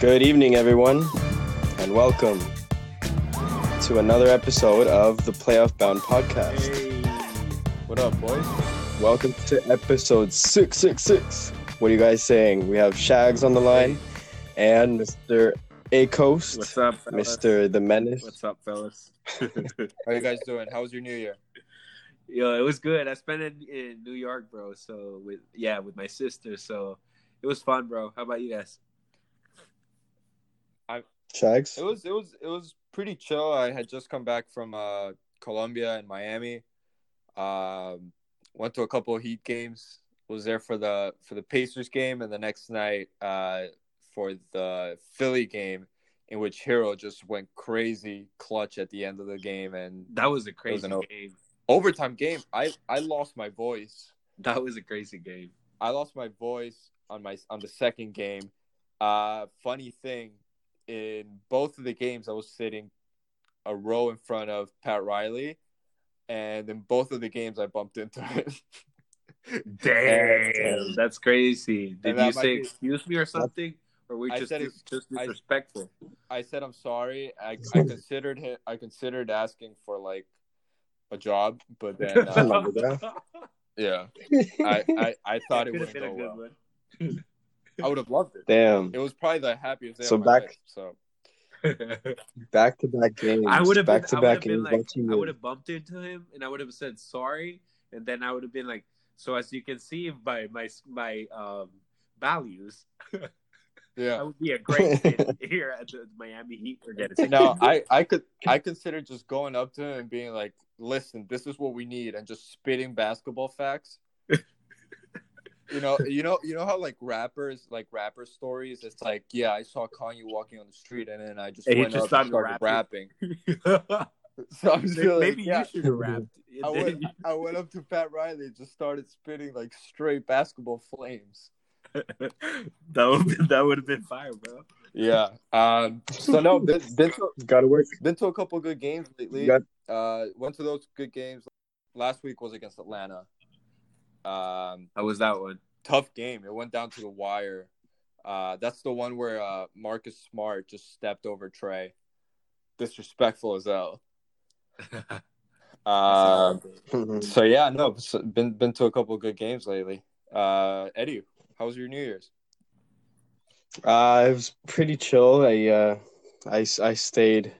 Good evening, everyone, and welcome to another episode of the Playoff Bound podcast. What up, boys? Welcome to episode 666. What are you guys saying? We have Shags on the line and Mr. Acosta, What's up, fellas? Mr. The Menace. What's up, fellas? How you guys doing? How was your New Year? Yo, it was good. I spent it in New York, bro. So with yeah, with my sister. So it was fun, bro. How about you guys? Shags? It was it was it was pretty chill. I had just come back from uh Colombia and Miami. Um went to a couple of Heat games. Was there for the for the Pacers game and the next night uh for the Philly game in which Herro just went crazy clutch at the end of the game and That was a crazy an o- game. overtime game. I I lost my voice. That was a crazy game. I lost my voice on my on the second game. Uh, funny thing, in both of the games, I was sitting a row in front of Pat Riley, and in both of the games, I bumped into him. Damn, that's crazy. Did that you say be- excuse me or something, or were you I just said dis- just I- disrespectful? I said I'm sorry. I, I considered him. I considered asking for like a job, but then uh, yeah, I, I I thought it Could would have been a go good well. one. I would have loved it. Damn. It was probably the happiest day So of my back- life. So Back to back games. I would have back been, to I would have back been games. like, I would have bumped into him, and I would have said sorry, and then I would have been like, so as you can see by my my um, values, Yeah, I would be a great fit here at the Miami Heat organization. No, I I could I consider just going up to him and being like, "Listen, this is what we need," and just spitting basketball facts. You know, you know, you know how like rappers, like rapper stories. It's like, yeah, I saw Kanye walking on the street, and then I just And went just up and started started rapping. So I'm just like, you yeah. should have rapped. I went, I went up to Pat Riley and just started spitting like straight basketball flames. that would that would have been fire, bro. Yeah. Um. So no, been, been to Gotta work. been to a couple good games lately. Got- Uh, went to those good games. Last week was against Atlanta. Um, How was that one? tough game. It went down to the wire. Uh, that's the one where uh, Marcus Smart just stepped over Trae. Disrespectful as hell. Uh, so yeah, no, been been to a couple good games lately. Uh, Eddie, how was your New Year's? Uh, it was pretty chill. I uh, I I stayed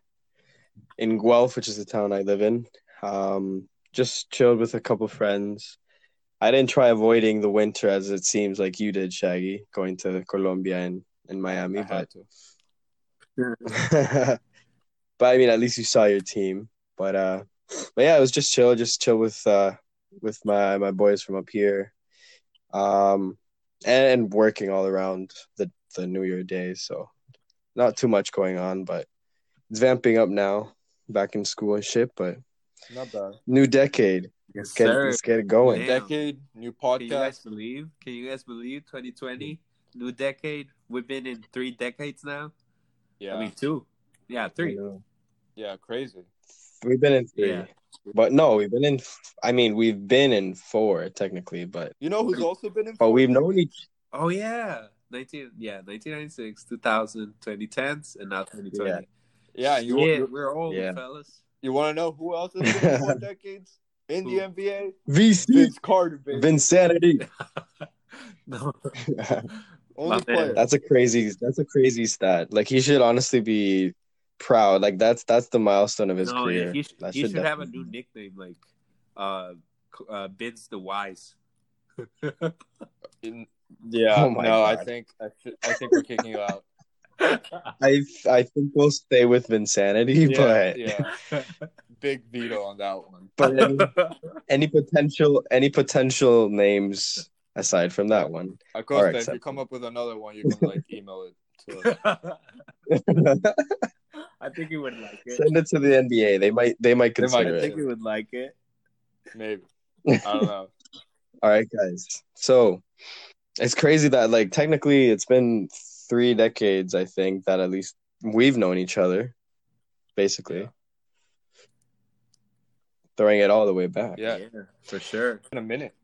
in Guelph, which is the town I live in. Um, just chilled with a couple friends. I didn't try avoiding the winter as it seems like you did, Shaggy, going to Colombia and, and Miami. I But had to. but I mean, at least you saw your team. But uh, but yeah, it was just chill, just chill with uh with my my boys from up here, um, and working all around the the New Year day. So not too much going on, but it's vamping up now. Back in school and shit, but Not bad. new decade. Yes, Get, sir. let's get it going. Damn. Decade, new podcast. Can you guys believe? Can you guys believe 2020, new decade? We've been in three decades now. Yeah, I mean, two. Yeah, three. yeah, crazy. We've been in three, Yeah. but no, we've been in. I mean, we've been in four technically, but You know who's also been in? but we've known each. Oh yeah, 19. Yeah, 1996, 2000, 2010s, and now 2020. Yeah. Yeah, you Yeah, you, we're old, Yeah. fellas. you want to know who else has been in four decades in the Who? NBA? VC Vince Carter, baby. Vinsanity. no, Only player. That's a crazy. That's a crazy stat. Like he should honestly be proud. Like that's that's the milestone of his no, career. he, sh- That he should have a new nickname like uh, C- uh Vince the Wise. In- yeah, Oh my no, I think I, thi- I think we're kicking you out. I I think we'll stay with Vinsanity, but yeah, big veto on that one. but any, any potential any potential names aside from that one. Acosta, All right, if you come up with another one, you can like email it to us. I think he would like it. Send it to the NBA. They might they might They might consider I think he would like it. Maybe. I don't know. All right, guys. So it's crazy that like technically it's been three decades. I think that at least we've known each other, basically. Yeah. Throwing it all the way back. Yeah, for sure. in a minute.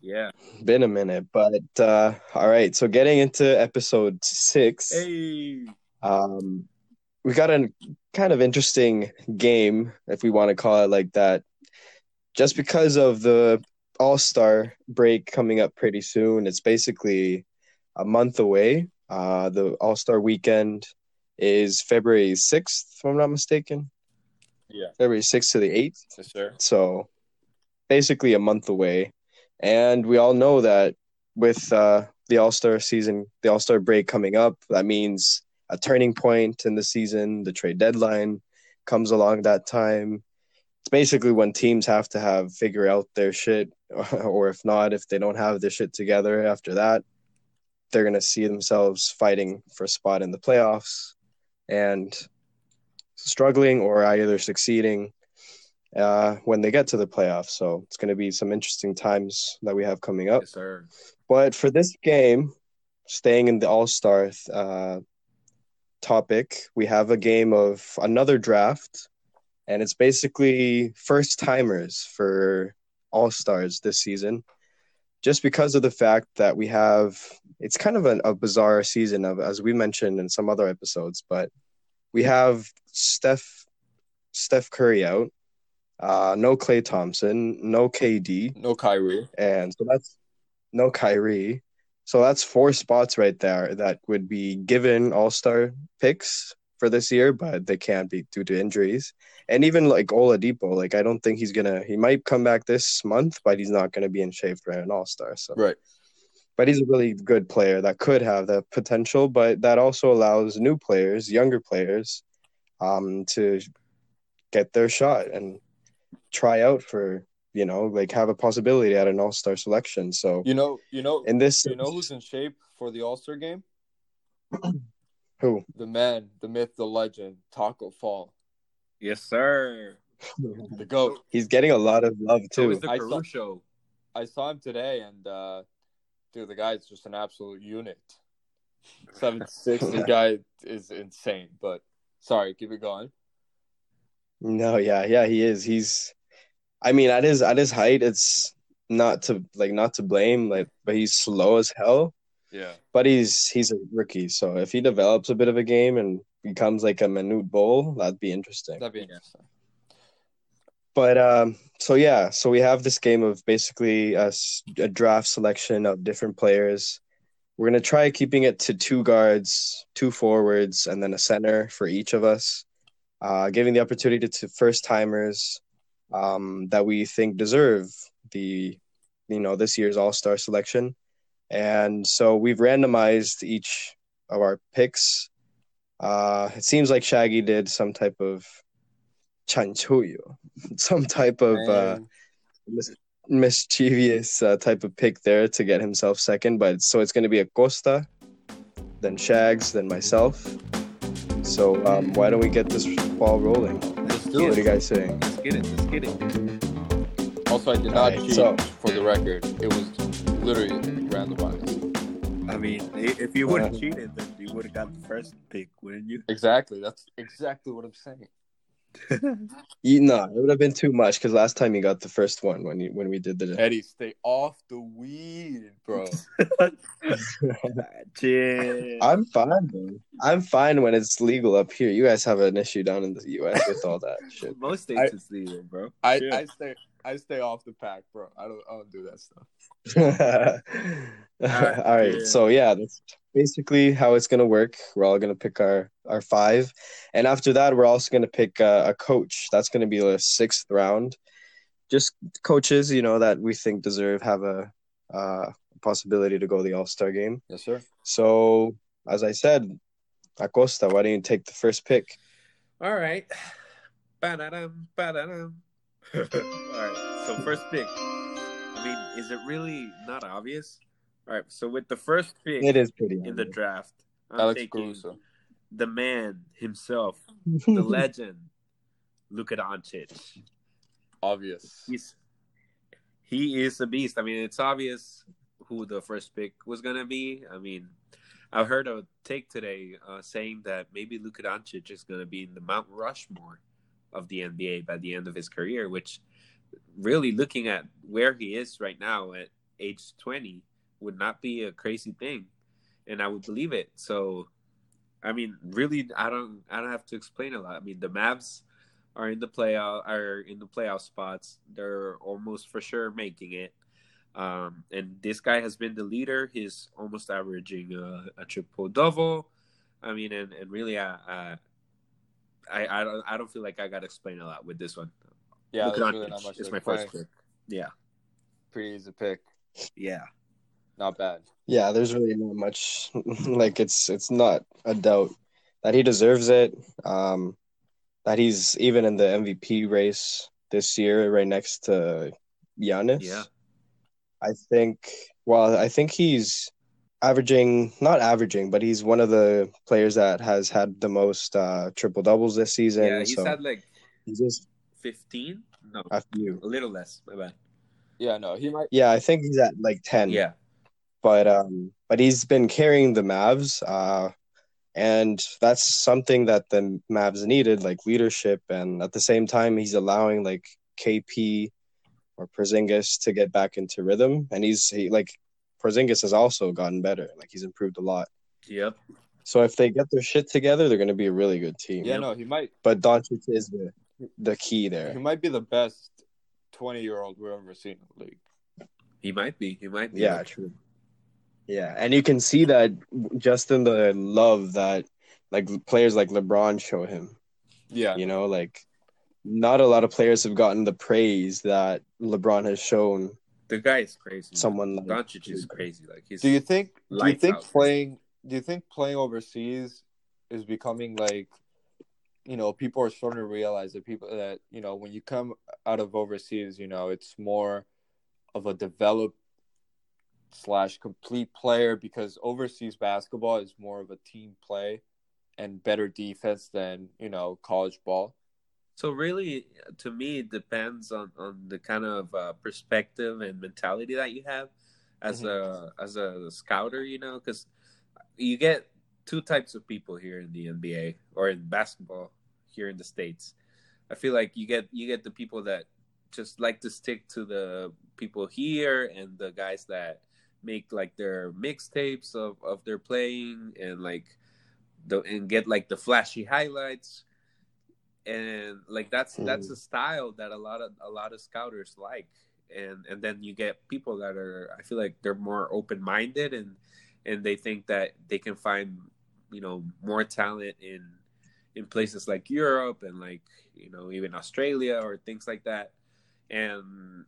Yeah. Been a minute, but uh, all right. So getting into episode six, Hey. um, we got a kind of interesting game, if we want to call it like that, just because of the All Star break coming up pretty soon. It's basically a month away. Uh, the All Star weekend is February 6th, if I'm not mistaken. Yeah. February 6th to the 8th. Yes, sir. So basically a month away. And we all know that with uh, the All Star season, the All Star break coming up, that means a turning point in the season. The trade deadline comes along that time. It's basically when teams have to have figure out their shit, or if not, if they don't have their shit together after that, they're gonna see themselves fighting for a spot in the playoffs and struggling or either succeeding uh, when they get to the playoffs. So it's going to be some interesting times that we have coming up. Yes, sir. But for this game, staying in the All Star uh, topic, we have a game of another draft, and it's basically first timers for All Stars this season. Just because of the fact that we have, it's kind of a, a bizarre season of, as we mentioned in some other episodes, but we have Steph, Steph Curry out, uh, no Klay Thompson, no KD, No Kyrie. and so that's no Kyrie. So that's four spots right there that would be given All Star picks for this year, but they can't be due to injuries. And even like Oladipo, like I don't think he's gonna. He might come back this month, but he's not gonna be in shape for an All Star. So, Right. But he's a really good player that could have the potential, but that also allows new players, younger players, um, to get their shot and try out for you know like have a possibility at an All Star selection. So You know, you know, in this, you know who's in shape for the All Star game? who The man, the myth, the legend, Tacko Fall, Yes, sir. the goat. he's getting a lot of love So too. is the I saw- Caruso. I saw him today, and uh, dude, the guy's just an absolute unit. Seven six, the guy is insane. But sorry, keep it going. No, yeah, yeah, he is. He's, I mean, at his at his height, it's not to like not to blame, like, but he's slow as hell. Yeah, But he's he's a rookie, so if he develops a bit of a game and becomes like a Manute Bol, that'd be interesting. that'd be interesting. But um, so yeah, so we have this game of basically a draft selection of different players. We're gonna try keeping it to two guards, two forwards, and then a center for each of us, uh, giving the opportunity to first timers um, that we think deserve the, you know, this year's All Star selection. And so we've randomized each of our picks. Uh, it seems like Shaggy did some type of chanchuyo, some type of uh, mis- mischievous uh, type of pick there to get himself second. But so it's going to be Acosta, then Shags, then myself. So um, why don't we get this ball rolling? Let's What do are you guys saying? Let's get it. Let's get it. also, I did not Alright, cheat so- for the record. It was literally randomized. I mean, if you would have cheated, then you would have got the first pick, wouldn't you? Exactly. That's exactly what I'm saying. You, no, it would have been too much because last time you got the first one when you when we did the. Eddie, stay off the weed, bro. I'm fine, man. I'm fine when it's legal up here. You guys have an issue down in the U.S. with all that shit. Most states I- it's legal, bro. I, Yeah. I stay I stay off the pack, bro. I don't I don't do that stuff. all right, yeah. so yeah, that's basically how it's gonna work. We're all gonna pick our our five, and after that, we're also gonna pick a, a coach. That's gonna be the sixth round. Just coaches, you know, that we think deserve have a uh, possibility to go to the All Star game. Yes, sir. So, as I said, Acosta, why don't you take the first pick? All right. Ba-da-dum, ba-da-dum. All right. So first pick. I mean, is it really not obvious? All right. So with the first pick It is pretty. in the draft, I'm Alex Caruso. the man himself, the legend, Luka Doncic. Obvious. He's he is a beast. I mean, it's obvious who the first pick was gonna be. I mean, I heard a take today uh, saying that maybe Luka Doncic is gonna be in the Mount Rushmore of the NBA by the end of his career. Which, really, looking at where he is right now, at age 20 would not be a crazy thing and I would believe it. So I mean, really I don't I don't have to explain a lot. I mean, the Mavs are in the playoff are in the playoff spots. They're almost for sure making it. Um, and this guy has been the leader. He's almost averaging a, a triple double. I mean, and, and really, I, I, I don't, I don't feel like I got to explain a lot with this one. Yeah, Luka really Doncic not much is my explain. first pick. Yeah, Pretty easy pick. yeah. Not bad. Yeah, there's really not much. like it's it's not a doubt that he deserves it. Um, that he's even in the MVP race this year, right next to Giannis. Yeah. I think. Well, I think he's averaging not averaging, but he's one of the players that has had the most uh, triple doubles this season. yeah, he's so had like he's just 15. No, a few. a little less. My bad. Yeah, no, he might. Yeah, I think he's at like ten. Yeah, but um but he's been carrying the Mavs uh and that's something that the Mavs needed like leadership and at the same time he's allowing like KP or Porzingis to get back into rhythm and he's he, like Porzingis has also gotten better like he's improved a lot yep. so if they get their shit together they're going to be a really good team Yeah, no, he might. but Doncic is the the key there. He might be the best twenty-year-old we've ever seen in the league. He might be. He might be. Yeah, true. Yeah, and you can see that just in the love that like players like LeBron show him. Yeah, You know, like not a lot of players have gotten the praise that LeBron has shown the guy is crazy. someone like Doncic is crazy. Like he's. Do you think? Do you think playing? Do you think playing overseas is becoming like, you know, people are starting to realize that people that you know when you come out of overseas, you know, it's more of a developed slash complete player because overseas basketball is more of a team play and better defense than you know college ball. So really, to me, it depends on, on the kind of uh, perspective and mentality that you have as a as a scouter. You know, because you get two types of people here in the NBA or in basketball here in the states. I feel like you get you get the people that just like to stick to the people here and the guys that make like their mixtapes of, of their playing and like the and get like the flashy highlights and like that's that's mm. a style that a lot of a lot of scouters like and and then you get people that are i feel like they're more open-minded and and they think that they can find you know more talent in in places like europe and like you know even australia or things like that. And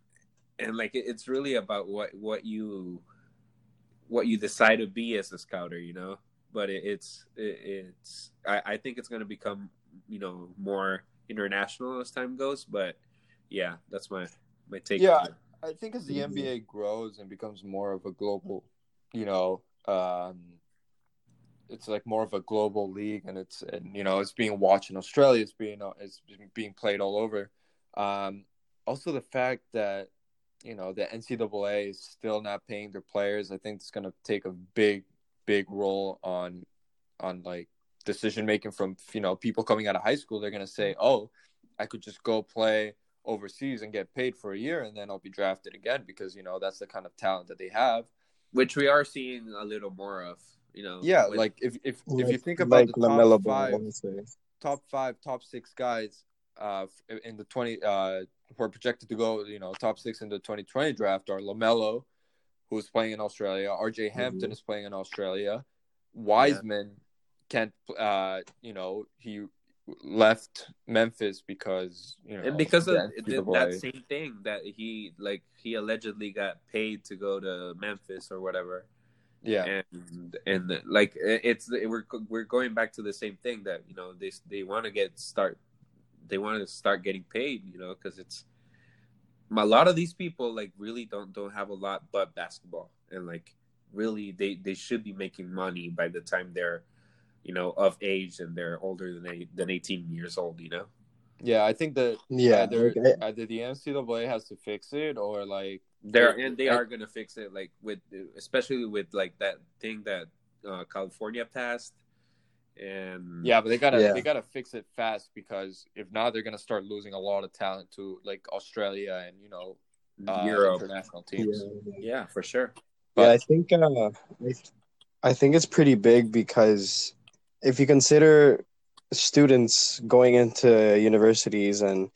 and like it- it's really about what what you what you decide to be as a scouter you know? But it, it's it, it's I, I think it's going to become you know more international as time goes but yeah that's my my take Yeah. I think as the Mhm. NBA grows and becomes more of a global, you know, um, it's like more of a global league, and it's and you know it's being watched in Australia, it's being it's being played all over. Um, also, the fact that you know the NCAA is still not paying their players, I think it's going to take a big, big role on on like decision making from you know people coming out of high school. They're going to say, oh, I could just go play overseas and get paid for a year and then I'll be drafted again because you know that's the kind of talent that they have. which we are seeing a little more of you know Yeah, with- like if if, if you think about like the top Ball, five, top five, top six guys uh in the twenty uh who are projected to go, you know, top six in the twenty twenty draft are Lamelo, who's playing in Australia, RJ Hampton Mhm. is playing in Australia, Wiseman can't uh you know, he left Memphis because you know and because of th- that same thing that he like he allegedly got paid to go to Memphis or whatever. Yeah. and and like it's we're we're going back to the same thing that you know they they want to get start they want to start getting paid you know because it's a lot of these people like really don't don't have a lot but basketball. And like really they they should be making money by the time they're you know of age and they're older than eight, than 18 years old you know Yeah, I think that Yeah, either like, I- either the NCAA has to fix it or like they're and they I- are gonna fix it like with especially with like that thing that uh, california passed and yeah, but they gotta Yeah. they gotta fix it fast because if not, they're gonna start losing a lot of talent to like Australia and you know uh, Europe. international teams. Yeah, for sure. But- yeah, I think uh, I, I think it's pretty big because if you consider students going into universities and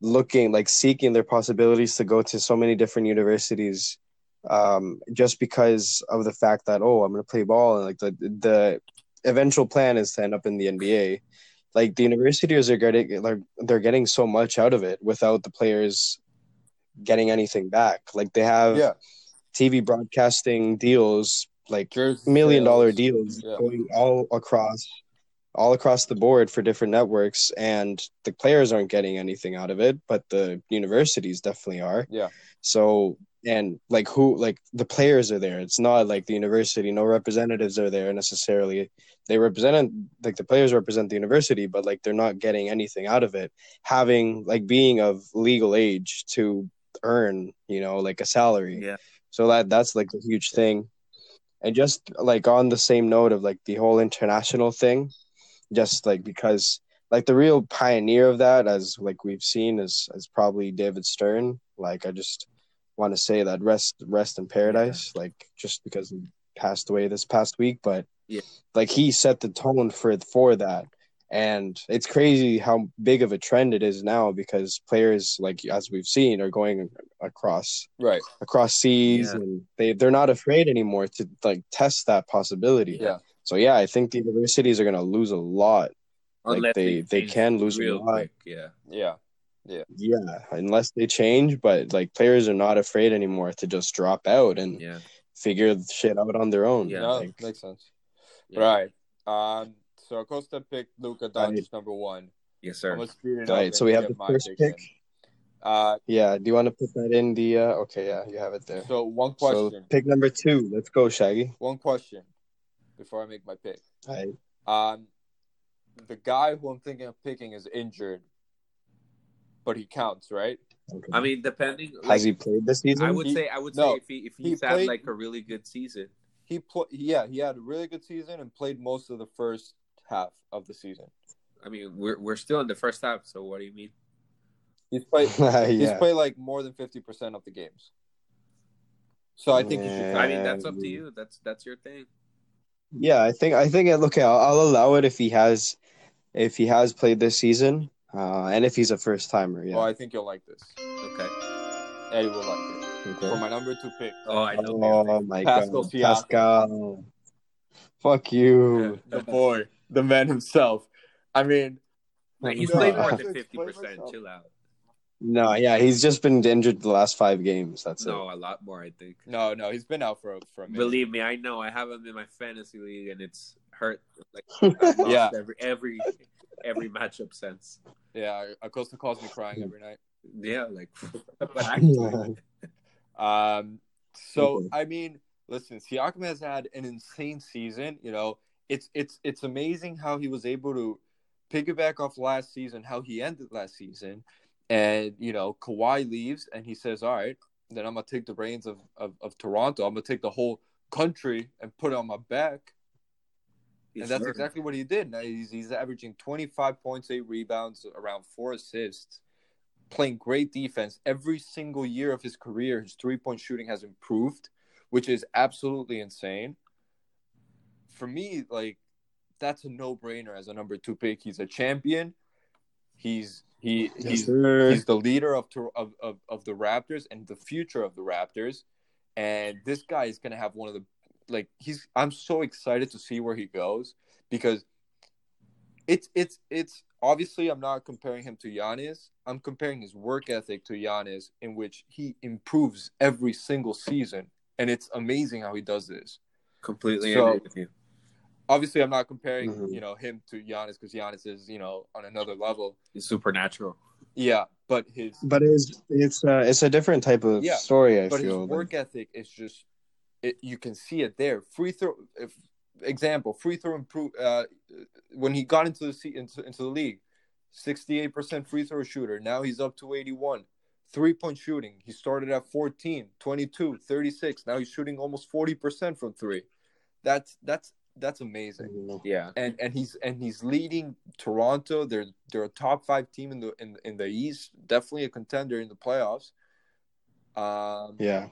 looking like seeking their possibilities to go to so many different universities um, just because of the fact that oh I'm going to play ball and like the the eventual plan is to end up in the NBA like the universities are getting like they're getting so much out of it without the players getting anything back like they have Yeah. TV broadcasting deals like Jersey million dollar sales. deals Yeah. going all across all across the board for different networks and the players aren't getting anything out of it but the universities definitely are Yeah. so and like who like the players are there it's not like the university no representatives are there necessarily they represent like the players represent the university but like they're not getting anything out of it having like being of legal age to earn you know like a salary Yeah. so that that's like a huge thing and just like on the same note of like the whole international thing just like because like the real pioneer of that as like we've seen is is probably david stern. Like i just want to say that rest rest in paradise like just because he passed away this past week but Yeah. like he set the tone for for that and it's crazy how big of a trend it is now because players like as we've seen are going across Right. across seas Yeah. and they they're not afraid anymore to like test that possibility. Yeah. So yeah, I think the universities are going to lose a lot. Like, Unless they- they can lose a lot. quick. Yeah. Yeah. Yeah, unless they change, but like players are not afraid anymore to just drop out and Yeah. figure shit out on their own. Yeah. no, Like, makes sense. Yeah. But all right. Um, so Acosta picked Luka Right. Number one. Yes, sir. gonna speed it all up right, so we have the first picks pick. Uh, Yeah, do you want to put that in the? uh Okay, yeah, you have it there. so one So question. pick number two. Let's go, Shaggy. One question before I make my pick. All right. Um, the guy who I'm thinking of picking is injured, but he counts, right? Okay. I mean, depending. has Like, he played this season? I would He- say, I would no, say if he if he he's had played- like a really good season. He played. yeah, he had a really good season and played most of the first half of the season. I mean, we're we're still in the first half. So what do you mean? He's played, he's played like more than fifty percent of the games. So I think he should. I mean, that's up to you. That's that's your thing. Yeah, I think I think okay, I'll, I'll allow it if he has if he has played this season, uh, and if he's a first timer. Yeah. Well, I think you'll like this. Okay. Eddie will like it. Okay. For my number two pick, Oh, I know. Oh my Pascal god, Siakam. Pascal! Fuck you. the boy, the man himself. I mean, Like, he's No, played more than fifty percent. myself. Chill out. No, yeah, he's just been injured the last five games. That's No, a lot more. I think. no, no, he's been out for for a minute. Believe me, I know. I have him in my fantasy league, and it's hurt. Like lost Yeah. every every every matchup since. Yeah, Acosta calls me crying every night. Yeah, like. but it. actually, Um, so I mean, listen, Siakam has had an insane season. You know, it's it's it's amazing how he was able to piggyback off last season, how he ended last season, and you know, Kawhi leaves, and he says, "All right, then I'm gonna take the reins of of, of Toronto. I'm gonna take the whole country and put it on my back." he's and that's learned. exactly what he did. Now he's, he's averaging 25 points, eight rebounds, around four assists, playing great defense. Every single year of his career, his three point shooting has improved, which is absolutely insane. For me, like that's a no brainer as a number two pick. He's a champion. He's he Yes, he's sir. he's the leader of, of of of the Raptors and the future of the Raptors. And this guy is gonna have one of the like he's I'm so excited to see where he goes because it's it's it's obviously I'm not comparing him to Giannis. I'm comparing his work ethic to Giannis in which he improves every single season. And it's amazing how he does this. completely So- agree with you. Obviously I'm not comparing, Mhm. you know, him to Giannis because Giannis is, you know, on another level. He's supernatural. Yeah, but his But it's it's uh, it's a different type of Yeah, story. I feel. but his feel. work ethic is just it, you can see it there. Free throw, if, example, free throw improve uh, when he got into the se- into, into the league, sixty eight percent free throw shooter. Now he's up to eighty one. Three point shooting. He started at 14, 22, 36. Now he's shooting almost forty percent from three. That's that's that's amazing. Yeah. And and he's and he's leading Toronto. They're they're a top five team in the in in the East. Definitely a contender in the playoffs. Um, Yeah.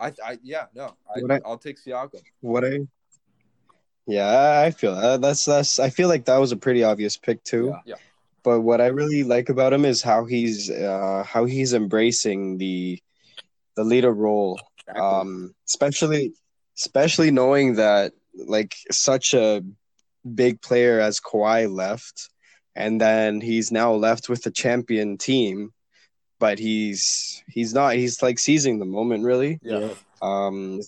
I, I yeah, no, I, I I'll take Siakam. What I Yeah, I- feel that. That's that's I feel like that was a pretty obvious pick too. Yeah, yeah, But what I really like about him is how he's uh how he's embracing the the leader role. Um especially especially knowing that like such a big player as Kawhi left and then he's now left with the champion team but he's he's not he's like seizing the moment really. yeah, Um,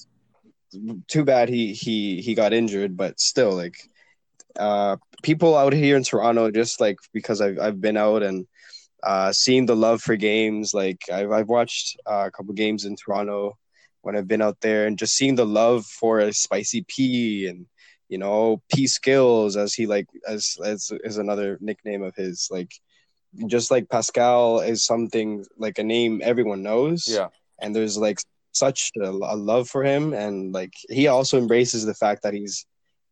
too bad he he he got injured, but still, like, uh, people out here in Toronto, just like because I've I've been out and uh, seeing the love for games. Like I've I've watched uh, a couple games in Toronto when I've been out there, and just seeing the love for a spicy P and you know P skills as he like as as is another nickname of his like. Just like Pascal is something like a name everyone knows yeah, and there's like such a, a love for him and like he also embraces the fact that he's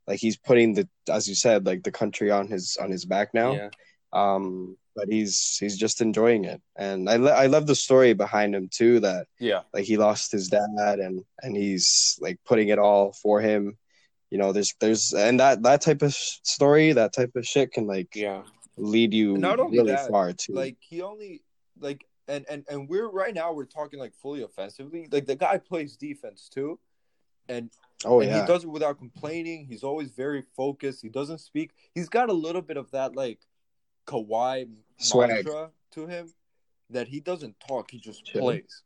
like he's putting the as you said like the country on his on his back now Yeah. um but he's he's just enjoying it and i lo- i love the story behind him too that yeah, like he lost his dad and and he's like putting it all for him you know there's there's and that that type of story that type of shit can like Yeah. lead you Not only really that, far too like he only like and and and we're right now we're talking like fully offensively. Like the guy plays defense too, and oh and yeah he does it without complaining. He's always very focused. He doesn't speak. He's got a little bit of that like Kawhi Swag. mantra to him that he doesn't talk. He just Chill. plays.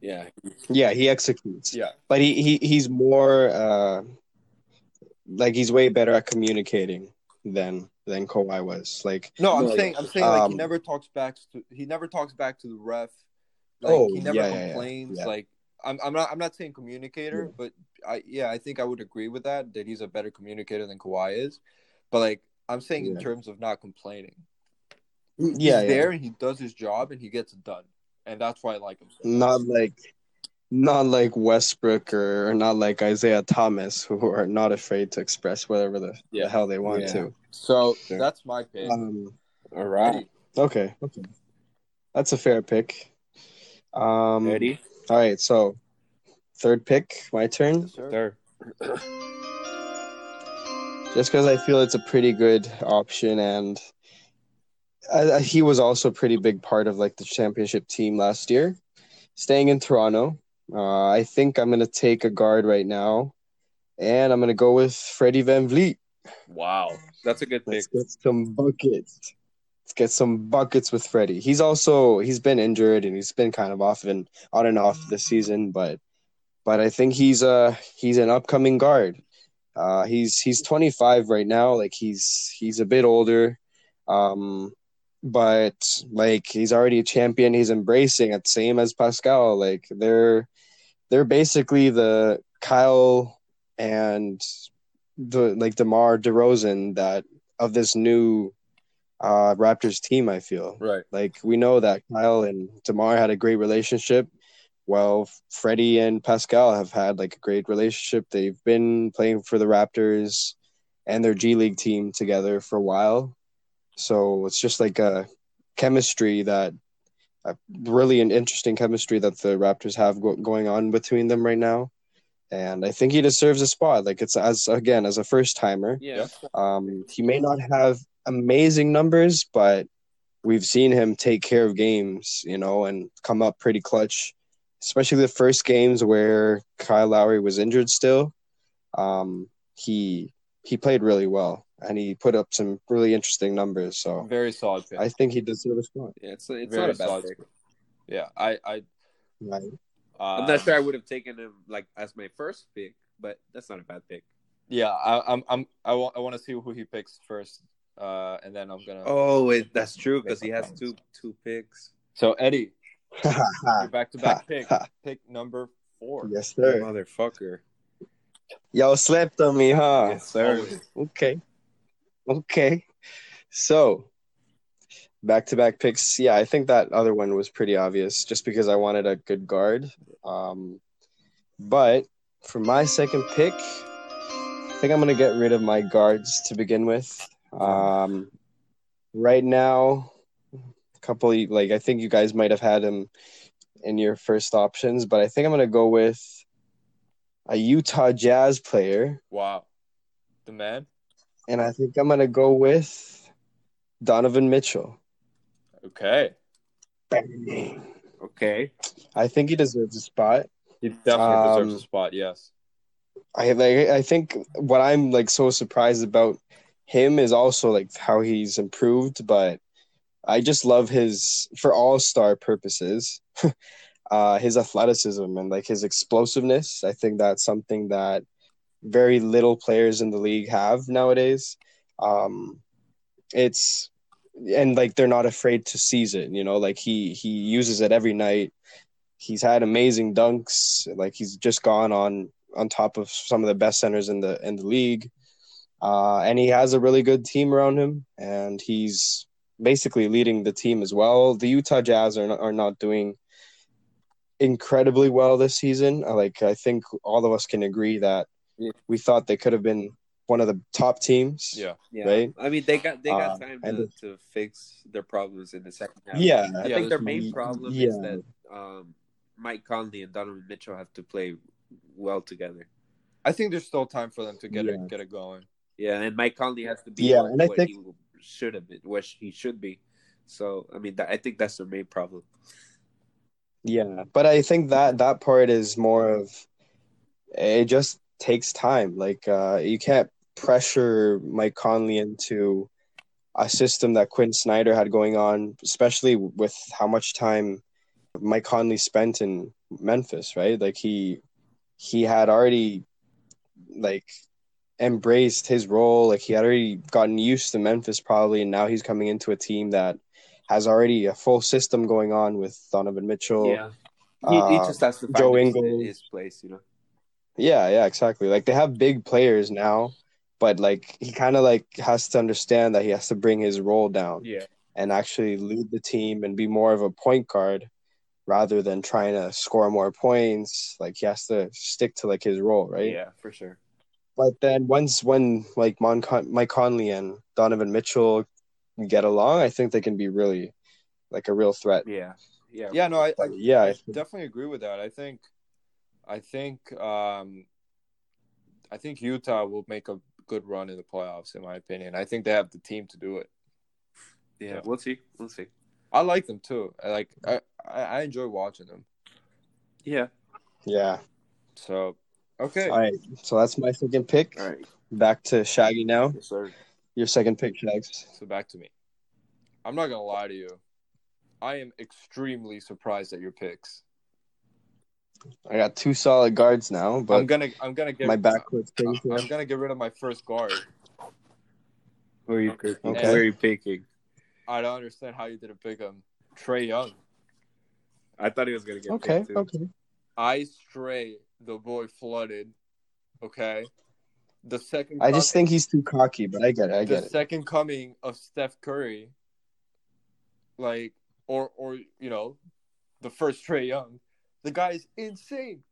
Yeah. yeah he executes Yeah, but he, he he's more uh like he's way better at communicating than than Kawhi was. Like no, I'm No, saying I'm saying like he Um, never talks back to he never talks back to the ref. Like Oh, he never yeah, yeah, yeah, complains. yeah. Like I'm I'm not I'm not saying communicator, but I yeah I think I would agree with that that he's a better communicator than Kawhi is. But like I'm saying in terms of not complaining. yeah, he's yeah. there and he does his job and he gets it done, and that's why I like him. so much. not like not like Westbrook or, or not like Isaiah Thomas who are not afraid to express whatever the, Yeah. the hell they want Yeah. to. So Sure. that's my pick. Um All right. okay. Okay. That's a fair pick. Um Ready? all right, so third pick, my turn. Yes, sir. Third. just because I feel it's a pretty good option, and I, I- he was also a pretty big part of like the championship team last year. Staying in Toronto, uh, I think I'm gonna take a guard right now, and I'm gonna go with Freddie VanVleet. Wow. That's a good pick. Let's get some buckets. Let's get some buckets with Freddie. He's also he's been injured and he's been kind of off and on and off this season, but but I think he's a he's an upcoming guard. Uh, he's he's 25 right now. Like he's he's a bit older, um, but like he's already a champion. He's embracing it, same as Pascal. Like they're they're basically the Kyle and the like Demar Derozan that of this new uh Raptors team. I feel Right. like we know that Kyle and Demar had a great relationship. Well, Freddie and Pascal have had like a great relationship. They've been playing for the Raptors and their G League team together for a while. So it's just like a chemistry that a really an interesting chemistry that the Raptors have go- going on between them right now. And I think he deserves a spot. Like it's as again as a first timer. Yeah. Um, he may not have amazing numbers, but we've seen him take care of games, you know, and come up pretty clutch, especially the first games where Kyle Lowry was injured still. Um, he he played really well and he put up some really interesting numbers. So Very solid pick. I think he deserves a spot. Yeah, it's it's Very not a bad pick. pick. yeah, I I Right. uh, I'm not sure I would have taken him like as my first pick, but that's not a bad pick. Yeah, I, I'm I'm I want I want to see who he picks first, uh, and then I'm gonna. Oh, it, that's true because he has two two picks. So Eddie, your back to back pick, pick number four. yes, You sir. motherfucker. Y'all slept on me, huh? Yes, sir. Okay. Okay. So, back to back picks. Yeah, I think that other one was pretty obvious just because I wanted a good guard. Um, but for my second pick, I think I'm going to get rid of my guards to begin with. Um, right now, a couple, like, I think you guys might have had him in your first options, but I think I'm gonna go with a Utah Jazz player, Wow. The man? and I think I'm gonna go with Donovan Mitchell. Okay. Okay. I think he deserves a spot. He definitely deserves Um, a spot, yes. I like I think what I'm like so surprised about him is also like how he's improved, but I just love his for all star purposes, uh his athleticism and like his explosiveness. I think that's something that very little players in the league have nowadays. Um it's and like they're not afraid to seize it, you know, like he he uses it every night. He's had amazing dunks, like he's just gone on on top of some of the best centers in the in the league. Uh, and he has a really good team around him, and he's basically leading the team as well. The Utah Jazz are not, are not doing incredibly well this season. Uh, Like I think all of us can agree that Yeah. we thought they could have been one of the top teams. Yeah. Yeah. Right? I mean, they got they got Uh, time and to, the- to fix their problems in the second half. Yeah, I Yeah, think their main y- problem is that um, Mike Conley and Donovan Mitchell have to play well together. I think there's still time for them to get Yeah. it get it going. Yeah, and Mike Conley has to be Yeah, what, and I think- he should have been, what he should be. So, I mean, that, I think that's the main problem. Yeah, but I think that that part is more of it just takes time. Like uh you can't pressure Mike Conley into a system that Quin Snyder had going on, especially with how much time Mike Conley spent in Memphis, right? Like he he had already like embraced his role, like he had already gotten used to Memphis probably, and now he's coming into a team that has already a full system going on with Donovan Mitchell. yeah, he, he uh, just has to find Joe his, Ingles. his place, you know. Yeah, yeah, exactly. Like they have big players now, but like he kind of like has to understand that he has to bring his role down Yeah, and actually lead the team and be more of a point guard rather than trying to score more points. Like he has to stick to like his role, right? yeah, for sure. But then once when like Mon Con- Mike Conley and Donovan Mitchell get along, I think they can be really like a real threat. Yeah, yeah, Yeah, no, I, I Yeah, I I definitely agree with that. I think, I think, um, I think Utah will make a good run in the playoffs. In my opinion, I think they have the team to do it. yeah. Yeah. We'll see, we'll see. I like them too. I like, I, I I enjoy watching them. Yeah. yeah. So, okay, All right. So that's my second pick. All right. Back to Shaggy now. Yes, sir. Your second pick, Shags. so back to me. I'm not gonna lie to you. I am extremely surprised at your picks. I got two solid guards now, but I'm gonna, I'm gonna get my backwards thing here. I'm gonna get rid of my first guard. Who are you picking? Okay. Who are you picking? I don't understand how you didn't pick him. Trae Young. I thought he was gonna get Okay, picked too. okay. I stray the boy flooded. Okay. The second I just think he's too cocky, but I get it. I the get it. second coming of Steph Curry, like or or you know, the first Trae Young, the guy is insane.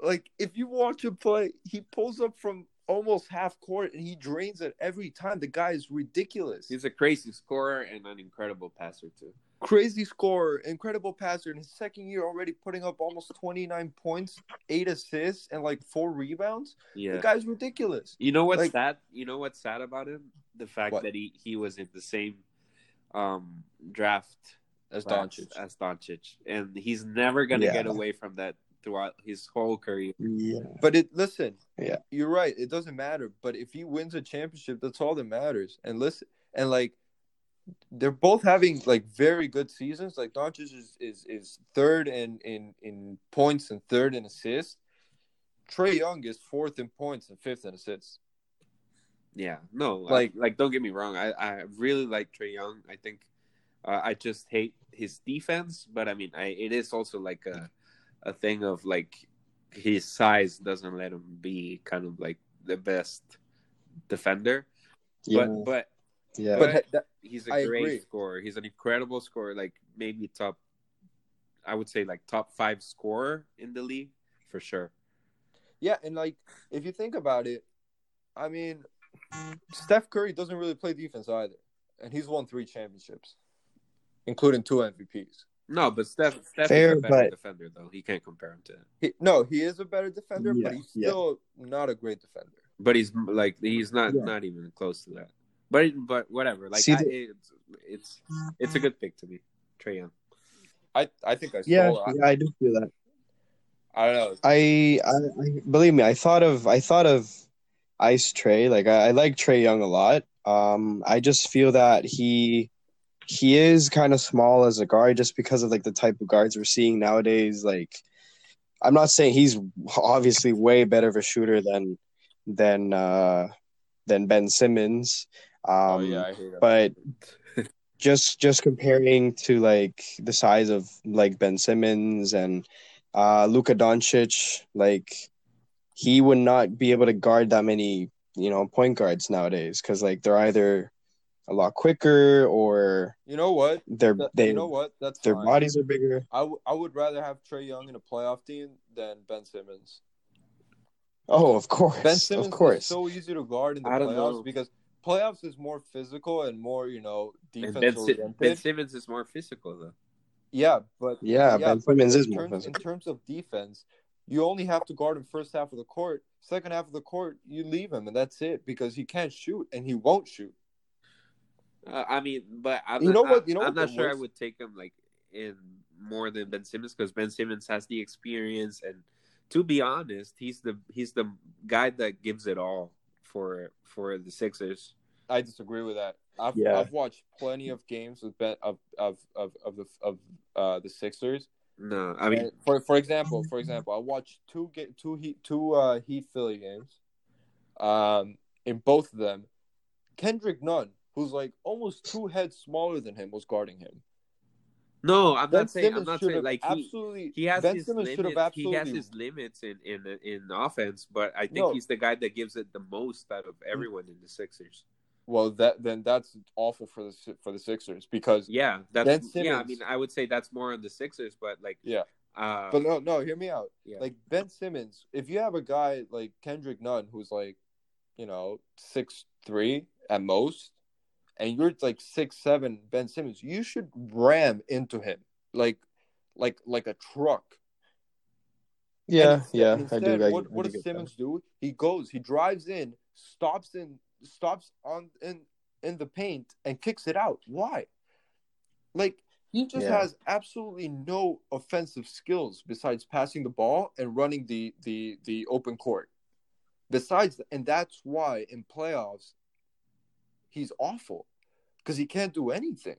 Like if you watch him play, he pulls up from almost half court and he drains it every time. The guy is ridiculous. He's a crazy scorer and an incredible passer too. Crazy scorer, incredible passer in his second year already putting up almost 29 points, 8 assists and like 4 rebounds. Yeah. The guy's ridiculous. You know what's Like- sad? You know what's sad about him? The fact What? that he, he was in the same um draft As class Doncic. as Doncic, and he's never gonna Yeah. get away from that throughout his whole career. Yeah. But it listen, Yeah. you're right. It doesn't matter. But if he wins a championship, that's all that matters. And listen, and like they're both having like very good seasons. Like Doncic is is, is third in, in in points and third in assists. Trae Young is fourth in points and fifth in assists. Yeah, no, like Like- like don't get me wrong, I I really like Trae Young. I think uh, I just hate his defense, but I mean, I it is also like a a thing of like his size doesn't let him be kind of like the best defender. Yeah. But but yeah. But that, he's a I great agree. scorer. He's an incredible scorer. Like maybe top, I would say like top five scorer in the league for sure. Yeah, and like if you think about it, I mean, Steph Curry doesn't really play defense either, and he's won three championships, including two MVPs. No, but Steph, Steph Fair, is a better but- defender, though. He can't compare him to. He, no, he is a better defender, Yeah, but he's yeah. still not a great defender. But he's like he's not Yeah. not even close to that. But but whatever. Like See, I, the- it's it's it's a good pick to me, Trae Young. I I think I Yeah, stole. yeah, I do feel that. I, I don't know. I, I, I believe me. I thought of I thought of Ice Trae. Like I, I like Trae Young a lot. Um, I just feel that he he is kind of small as a guard just because of like the type of guards we're seeing nowadays. Like I'm not saying he's obviously way better of a shooter than than uh, than Ben Simmons. Um, oh yeah, I hate him. but just just comparing to like the size of like Ben Simmons and uh Luka Doncic, like he would not be able to guard that many, you know, point guards nowadays because like they're either a lot quicker or you know what? they're That- they you know what? That's their fine. bodies are bigger. I, w- I would rather have Trae Young in a playoff team than Ben Simmons. Oh, of course, Ben Simmons of course. is so easy to guard in the I don't playoffs know. because playoffs is more physical and more you know And defense ben, ben Simmons is more physical though. yeah, but yeah, Ben Simmons is in more terms, in terms of defense, you only have to guard him first half of the court. Second half of the court, you leave him, and that's it because he can't shoot and he won't shoot. Uh, I mean, but I'm You not, know what- you know I'm what not the sure I would take him like in more than Ben Simmons because Ben Simmons has the experience and to be honest, he's the he's the guy that gives it all for for the Sixers. I disagree with that. I've Yeah. I've watched plenty of games with Ben of of of of the of uh the Sixers. No, I mean, And for for example, for example, I watched two get two heat two uh Heat Philly games. Um, in both of them, Kendrick Nunn, who's like almost two heads smaller than him, was guarding him. No, I'm Ben not saying I'm not saying like he, he has Ben his Simmons limits. He has his limits in in in offense, but I think No. he's the guy that gives it the most out of everyone in the Sixers. Well, that then that's awful for the for the Sixers because. Yeah, that's Ben yeah. I mean, I would say that's more on the Sixers, but like Yeah. uh, But no, no, hear me out. yeah. Like Ben Simmons, if you have a guy like Kendrick Nunn who's like, you know, six three at most, and you're like six seven Ben Simmons, you should ram into him like like like a truck. Yeah, instead- yeah, and I instead, do. I, what I what do does get that. Simmons do? He goes, he drives in, stops in, stops on in in the paint, and kicks it out. Why? Like he just Yeah. has absolutely no offensive skills besides passing the ball and running the the the open court. Besides, and that's why in playoffs he's awful because he can't do anything.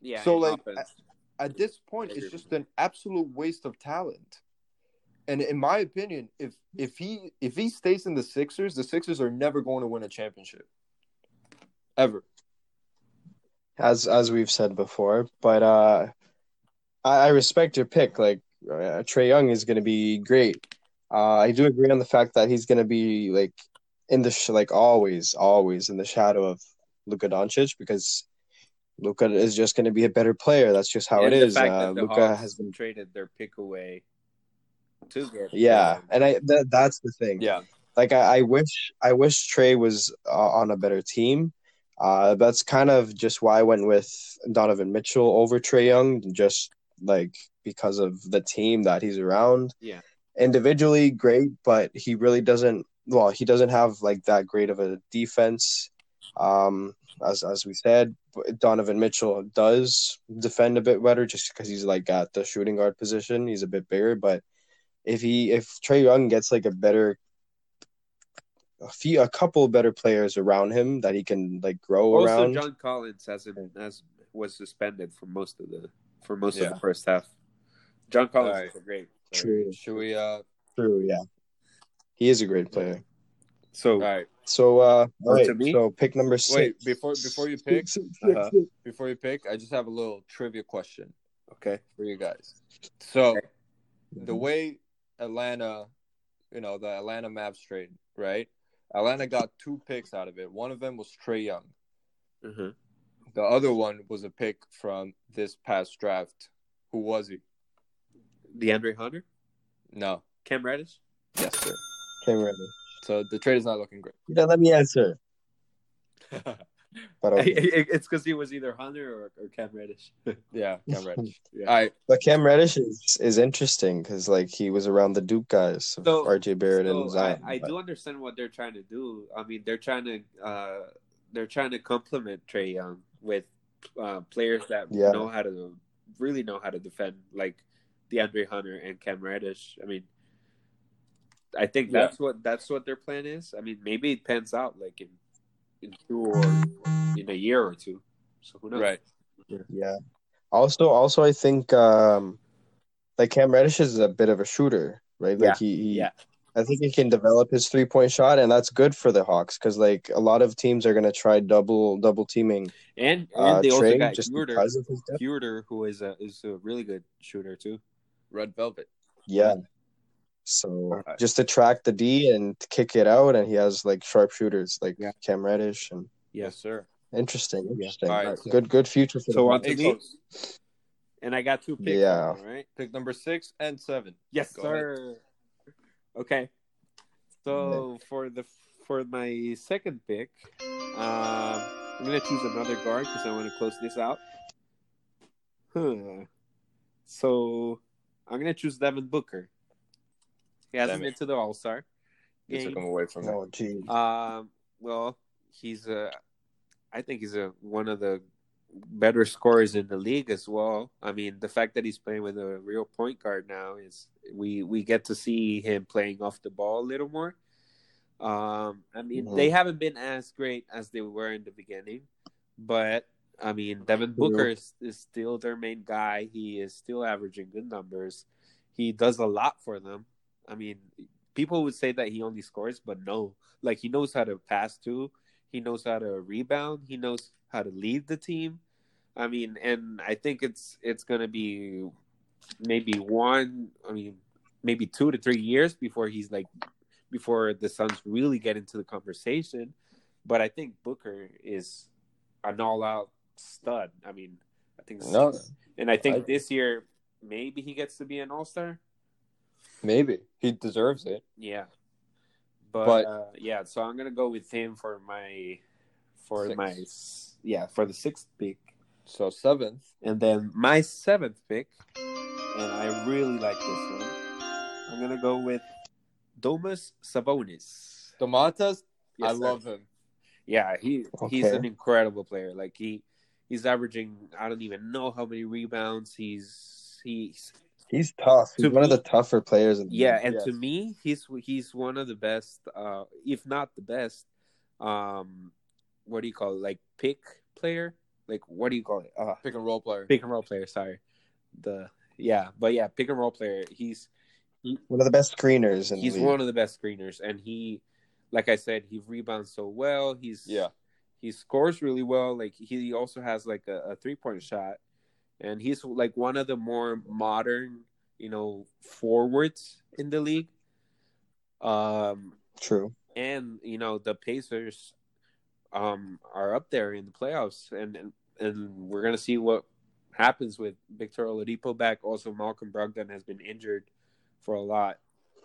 yeah. so, like, offense. At this point, it's just an absolute waste of talent. And in my opinion, if if he if he stays in the Sixers, the Sixers are never going to win a championship. Ever. as as we've said before. But uh, I, I respect your pick. Like uh, Trae Young is going to be great. Uh, I do agree on the fact that he's going to be like in the sh- like always, always in the shadow of Luka Doncic because Luka is just going to be a better player. That's just how And it is. Uh, Luka Hawks has been. traded their pick away Yeah, and I that, that's the thing. Yeah. like I, I wish I wish Trae was uh, on a better team. Uh, that's kind of just why I went with Donovan Mitchell over Trae Young, just like because of the team that he's around. Yeah. Individually, great, but he really doesn't. Well, he doesn't have like that great of a defense. Um, as as we said, Donovan Mitchell does defend a bit better just because he's like at the shooting guard position. He's a bit bigger, but if he if Trae Young gets like a better a few a couple better players around him that he can like grow Also, around. John Collins hasn't has was suspended for most of the for most Yeah. of the first half. John Collins Alright. is great. player. True, Should we uh true, yeah. He is a great player. So all right. So uh all right, so pick number six. Wait, before before you pick, Six, six, Uh-huh. before you pick, I just have a little trivia question okay, for you guys. So Okay. the way Atlanta, you know, the Atlanta Mavs trade, right? Atlanta got two picks out of it. One of them was Trae Young. Mhm. The other one was a pick from this past draft. Who was he? DeAndre Hunter, No. Cam Reddish. Yes, sir. Cam Reddish. So the trade is not looking great. You know, let me answer. But okay. it's because he was either Hunter or, or Cam Reddish. Yeah, Cam Reddish. Yeah. All right, but Cam Reddish is, is interesting because like he was around the Duke guys, of So- RJ Barrett and So I, Zion. I but- do understand what they're trying to do. I mean, they're trying to uh, they're trying to complement Trae Young with uh, players that Yeah. know how to really know how to defend, like DeAndre Hunter and Cam Reddish. I mean, I think Yeah. that's what that's what their plan is. I mean, maybe it pans out like in in two or in a year or two. So who knows? right. Yeah. Also, also, I think um, like Cam Reddish is a bit of a shooter, right? Like Yeah. he, he Yeah. I think he can develop his three point shot, and that's good for the Hawks because like a lot of teams are gonna try double double teaming And and uh, they also Trae got just Huerter, because of his depth. Huerter, who is a is a really good shooter too. Red Velvet. Yeah. So Alright. just to track the D and kick it out, and he has like sharp shooters like Yeah. Cam Reddish and Yes, sir. interesting, interesting. All right, so- Good, good future for So the on Hawks. to me, Coach, and I got two picks. Yeah. now, right. pick number six and seven. Yes, Go sir. Okay. So for the for my second pick, um, I'm gonna choose another guard because I want to close this out. Huh. So I'm gonna choose Devin Booker. He hasn't Damn it. been to the All Star You took him away from me. Oh, geez. Um, well, he's a, I think he's a one of the better scorers in the league as well. I mean, the fact that he's playing with a real point guard now is we we get to see him playing off the ball a little more. Um, I mean, Mhm. they haven't been as great as they were in the beginning, but I mean, Devin True. Booker is, is still their main guy. He is still averaging good numbers. He does a lot for them. I mean, people would say that he only scores, but no. Like he knows how to pass too. He knows how to rebound. He knows how to lead the team. I mean, and I think it's it's gonna be maybe one. I mean, maybe two to three years before he's like before the Suns really get into the conversation. But I think Booker is an all-out stud. I mean, I think No, and I think I- this year maybe he gets to be an all-star. Maybe he deserves it. Yeah. But, But- uh, yeah, so I'm gonna go with him for my for Six. my yeah for the sixth pick, So seventh. and then my seventh pick, and I really like this one. I'm gonna go with Domas Sabonis. Domantas, Yes, I sir. love him. Yeah, he he's an incredible player. Like he he's averaging I don't even know how many rebounds. He's he's He's tough. He's To one of the tougher players in the Yeah, league. and Yes. to me, he's he's one of the best, uh, if not the best. Um, what do you call it? Like pick player? Like what do you call it? Uh, Pick and roll player. pick and roll player. Sorry, the yeah, but yeah, pick and roll player. He's One of the best screeners in he's the one of the best screeners, and he, like I said, he rebounds so well. He's Yeah. he scores really well. Like he also has like a, a three point shot, and he's like one of the more modern, you know, forwards in the league. Um, True. and you know the Pacers, um, are up there in the playoffs, and and, and we're gonna see what happens with Victor Oladipo back. Also, Malcolm Brogdon has been injured for a lot.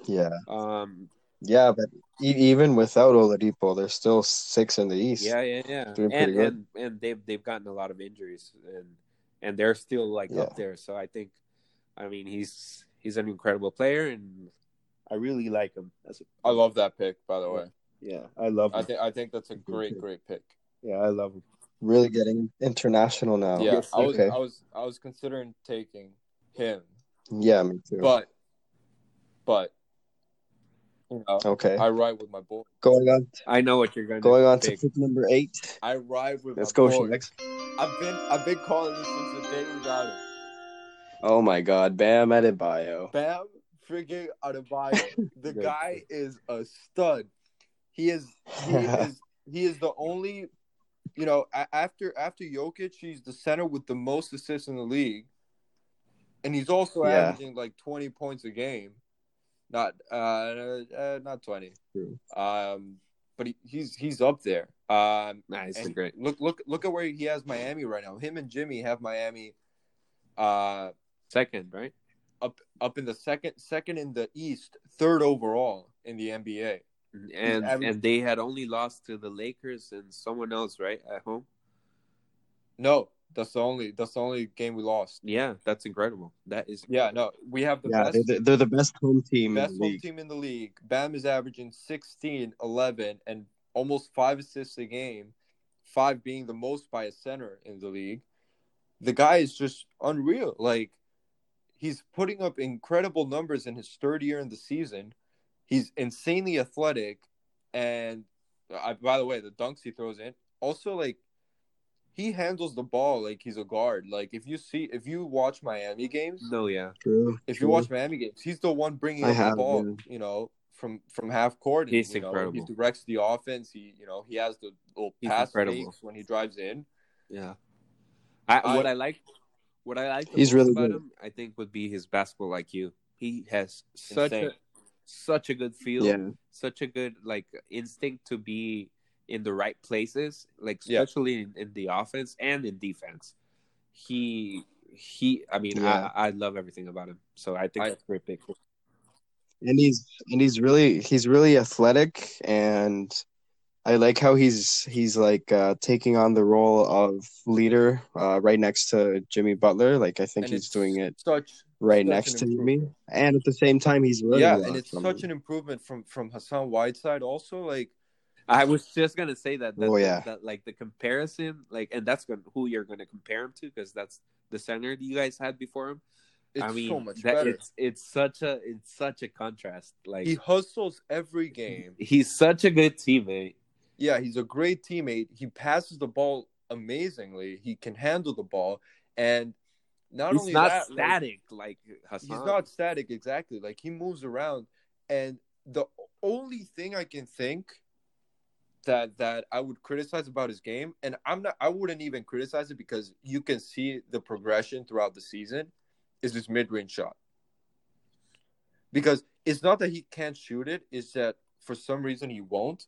Yeah. Um, Yeah, but e- even without Oladipo, there's still six in the East. Yeah, yeah, yeah. And pretty good. and and they've they've gotten a lot of injuries and and they're still like Yeah. up there. So I think, I mean, he's he's an incredible player and I really like him. That's I love that pick, by the way. Yeah, I love I think I think that's a great, great pick. yeah, I love him. Really getting international now. Yeah, Yes, I was okay. I was I was considering taking him, Yeah, me too. but but you know, okay. I ride with my boy. going on I know what you're gonna going on to pick. pick number eight. I ride with Let's my go, boy. Shemex. I've been I've been calling this since the day we got him. Oh my god, Bam Adebayo. Bam freaking Adebayo. The guy is a stud. He is he is he is the only you know a- after after Jokic, he's the center with the most assists in the league, and he's also Yeah. averaging like twenty points a game. Not uh, uh not twenty. True. Um, but he, he's he's up there. Um, Nice, and great. Look look look at where he has Miami right now. Him and Jimmy have Miami. Uh, Second, right? up up in the second second in the East, third overall in the NBA. and and they had only lost to the Lakers and someone else, right, at home. No, that's the only that's the only game we lost. Yeah, that's incredible. That is Yeah, no, we have the yeah, best they're, they're the best home team best in the home league. team in the league. Bam is averaging 16, 11, and almost five assists a game, five being the most by a center in the league. The guy is just unreal. Like, he's putting up incredible numbers in his third year in the season. He's insanely athletic. And I, by the way, the dunks he throws in also, like, he handles the ball like he's a guard. Like, if you see, if you watch Miami games, no, yeah, True. if true. you watch Miami games, he's the one bringing up the ball. yeah. You know, from from half court. and, He's you know, incredible. He directs the offense. He you know he has the little He's pass incredible. fakes when he drives in. yeah. I, I- what I like, what I like He's really about good. him, I think, would be his basketball IQ. He has such Insane. a such a good feel, Yeah. such a good like instinct to be in the right places, like Yeah. especially in, in the offense and in defense. He he, I mean, Yeah. I, I love everything about him. So I think I- that's a great pick. and he's and he's really he's really athletic and I like how he's he's like uh, taking on the role of leader uh, right next to Jimmy Butler. Like I think And he's doing it Such right such next to Jimmy, improvement. and at the same time he's learning yeah, and it's such him. an improvement from from Hassan Whiteside. Also, like I was just gonna say that. that Oh, yeah. that, like the comparison, like, and that's gonna, who you're gonna compare him to, because that's the center that you guys had before him. it's I mean, so much that better. it's it's such a it's such a contrast. Like He hustles every game. he's such a good teammate. Yeah, he's a great teammate. He passes the ball amazingly. He can handle the ball, and not he's only not that, like, static like Hassan. he's not static exactly like he moves around and the only thing i can think that that i would criticize about his game and i'm not i wouldn't even criticize it because you can see the progression throughout the season is his mid-range shot. Because it's not that he can't shoot it it's that for some reason he won't.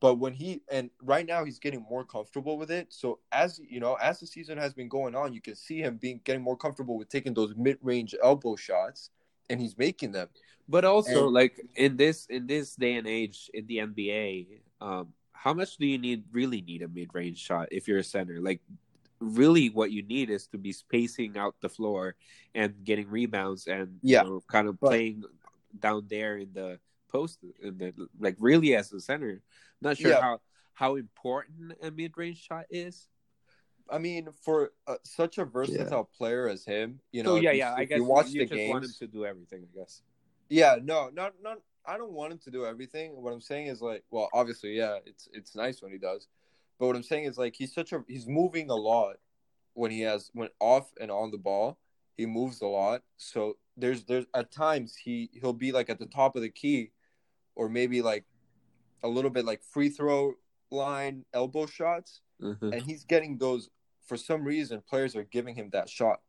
But when he and right now he's getting more comfortable with it. So as you know as the season has been going on you can see him being getting more comfortable with taking those mid-range elbow shots and he's making them. But also, And- like in this in this day and age in the NBA, um, how much do you need really need a mid range shot if you're a center? Like, really, what you need is to be spacing out the floor and getting rebounds and Yeah. you know, kind of But- playing down there in the post. In the, like, really, as a center, not sure Yeah. how how important a mid range shot is. I mean, for uh, such a versatile player as him, you know, so yeah, if you- yeah, I guess you watch you the just want him to do everything. I guess. yeah, no, not not. I don't want him to do everything. What I'm saying is like, well, obviously, yeah, it's it's nice when he does, but what I'm saying is like he's such a he's moving a lot when he has when off and on the ball, he moves a lot. So there's there's at times he he'll be like at the top of the key, or maybe like a little bit like free throw line elbow shots, Mhm. and he's getting those for some reason players are giving him that shot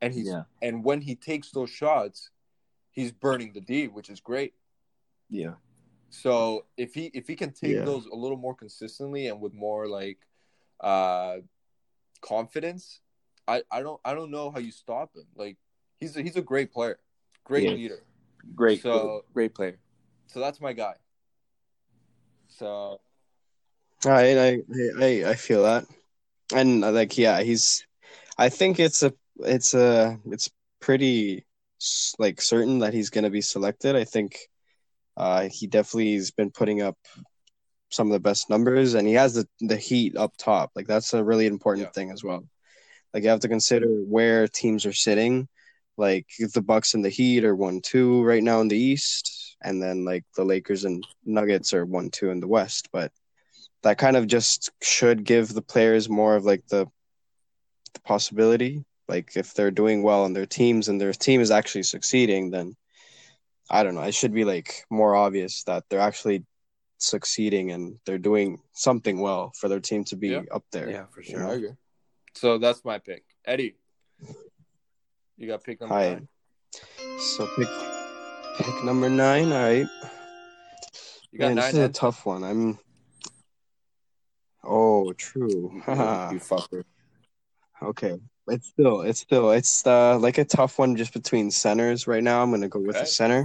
and he's Yeah. and when he takes those shots he's burning the d which is great Yeah. so if he if he can take Yeah. those a little more consistently and with more like uh confidence i i don't i don't know how you stop him like he's a, he's a great player great Yeah. leader Great. So- great player. so that's my guy so I I I I feel that, and uh, like yeah, he's. I think it's a it's a it's pretty like certain that he's gonna be selected. I think, uh, he definitely has been putting up some of the best numbers, and he has the the heat up top. Like that's a really important Yeah. thing as well. Like you have to consider where teams are sitting. Like the Bucks and the Heat are one two right now in the East, and then like the Lakers and Nuggets are one two in the West. But that kind of just should give the players more of like the, the possibility. Like if they're doing well on their teams and their team is actually succeeding, then I don't know. It should be like more obvious that they're actually succeeding and they're doing something well for their team to be Yeah. up there. Yeah, for you sure. know? I agree. so that's my pick eddie you got pick number Hi. nine. So pick pick number nine. All right. you got Man, nine this is a tough one. I'm. Oh, true. you fucker. Okay. It's still, it's still, it's uh, like a tough one just between centers right now. I'm gonna go with Okay. a center.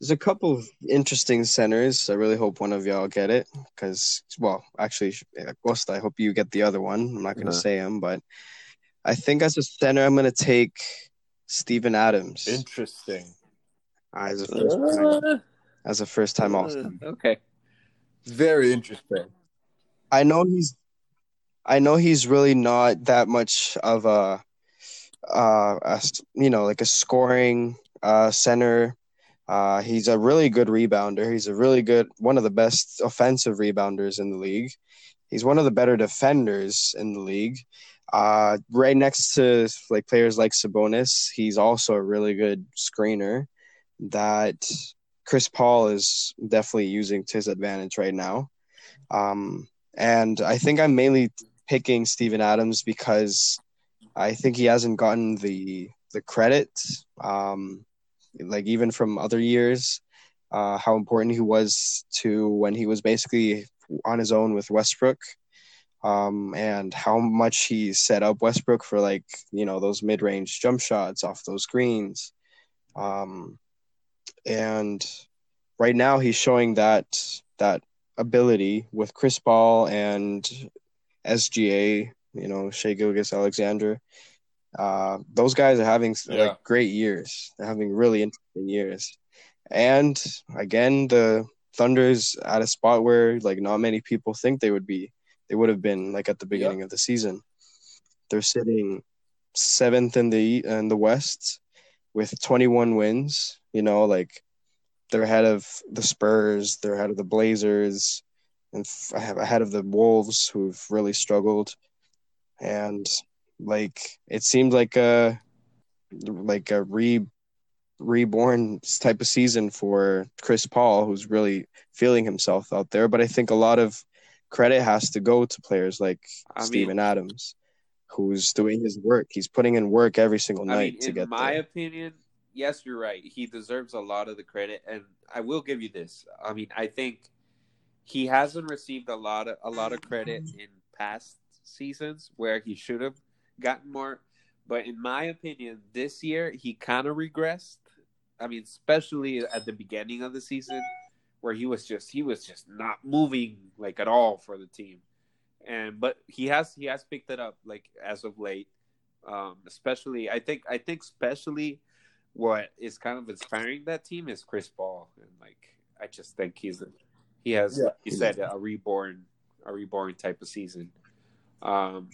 there's a couple of interesting centers. I really hope one of y'all get it because, well, actually, Costa, I hope you get the other one. I'm not going to Uh-huh. say him, but I think as a center, I'm going to take Steven Adams Interesting. as a first time, as a first time All Star. Uh, okay. Very interesting. I know he's, I know he's really not that much of a, uh, a you know, like a scoring uh center. Uh, he's a really good rebounder. He's a really good, one of the best offensive rebounders in the league. He's one of the better defenders in the league. Uh, right next to like players like Sabonis, he's also a really good screener that Chris Paul is definitely using to his advantage right now. Um, and I think I'm mainly picking Steven Adams because I think he hasn't gotten the the credit, um, like even from other years, uh, how important he was to when he was basically on his own with Westbrook, um, and how much he set up Westbrook for like you know those mid range jump shots off those screens, um, and right now he's showing that that ability with Chris Paul and SGA, you know, Shai Gilgeous-Alexander. Uh, those guys are having Yeah. like great years. They're having really interesting years. And again, the Thunder's at a spot where like not many people think they would be. They would have been like at the beginning of the season. They're sitting seventh in the in the West with 21 wins. You know, like they're ahead of the Spurs. They're ahead of the Blazers, and f- ahead of the Wolves, who've really struggled. And like it seemed like a like a re reborn type of season for Chris Paul, who's really feeling himself out there. But I think a lot of credit has to go to players like I Steven mean, Adams, who's doing his work. He's putting in work every single I night mean, to in get my there. opinion, yes, you're right. He deserves a lot of the credit, and I will give you this. I mean, I think he hasn't received a lot of a lot of credit in past seasons where he should have gotten more. But in my opinion, this year he kind of regressed. I mean, especially at the beginning of the season, where he was just he was just not moving like at all for the team. And but he has he has picked it up like as of late um, especially I think I think especially what is kind of inspiring that team is Chris Paul, and like I just think he's a, he has Yeah. like you said a reborn a reborn type of season. Um,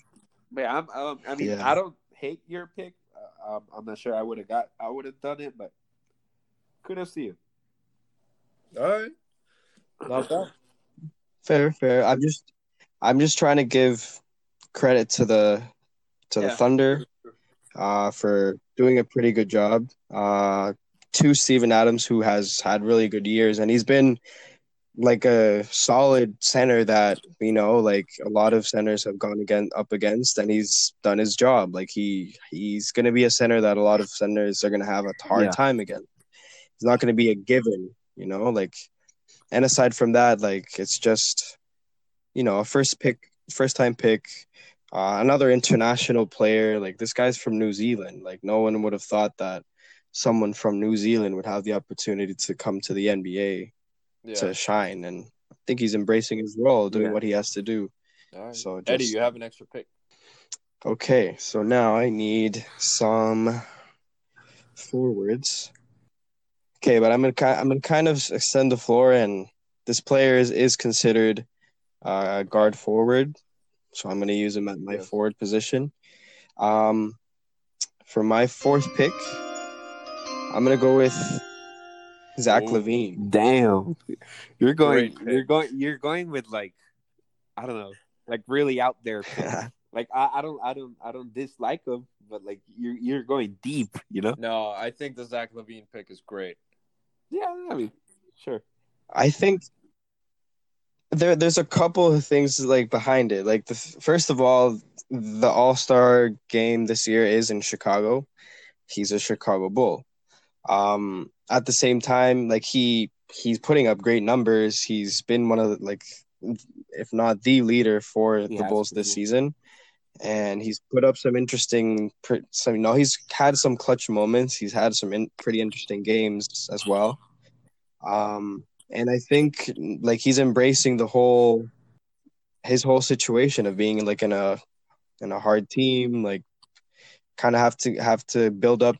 but yeah, I'm, um, I mean Yeah. I don't hate your pick. Uh, um, I'm not sure I would have got I would have done it, but kudos to you. All right. Not bad. Fair, fair. I'm just I'm just trying to give credit to the to the Yeah. Thunder uh, for doing a pretty good job. Uh, to Steven Adams, who has had really good years, and he's been like a solid center that you know, like a lot of centers have gone again up against, and he's done his job. Like he he's going to be a center that a lot of centers are going to have a hard Yeah. time again. He's not going to be a given, you know, like. And aside from that, like it's just, you know, a first pick, first time pick, uh, another international player. Like this guy's from New Zealand. Like no one would have thought that someone from New Zealand would have the opportunity to come to the NBA Yeah. to shine. And I think he's embracing his role, doing Yeah. what he has to do. Right. So Eddie, you have an extra pick. Okay, so now I need some forwards. Okay, but I'm gonna ki- I'm gonna kind of extend the floor, and this player is, is considered uh, guard forward, so I'm gonna use him at my forward position. Um, for my fourth pick, I'm gonna go with Zach Ooh. LaVine. Damn, you're going, Great you're going, you're going with like, I don't know, like really out there. like I, I don't, I don't, I don't dislike him, but like you're, you're going deep, you know? No, I think the Zach LaVine pick is great. Yeah, I mean, sure. I think there there's a couple of things like behind it. Like the first of all, the All Star game this year is in Chicago. He's a Chicago Bull. Um, at the same time, like he he's putting up great numbers. He's been one of the, like, if not the leader for He the Bulls this season. And he's put up some interesting, some you know he's had some clutch moments. He's had some in, pretty interesting games as well. Um, and I think like he's embracing the whole his whole situation of being like in a in a hard team, like kind of have to have to build up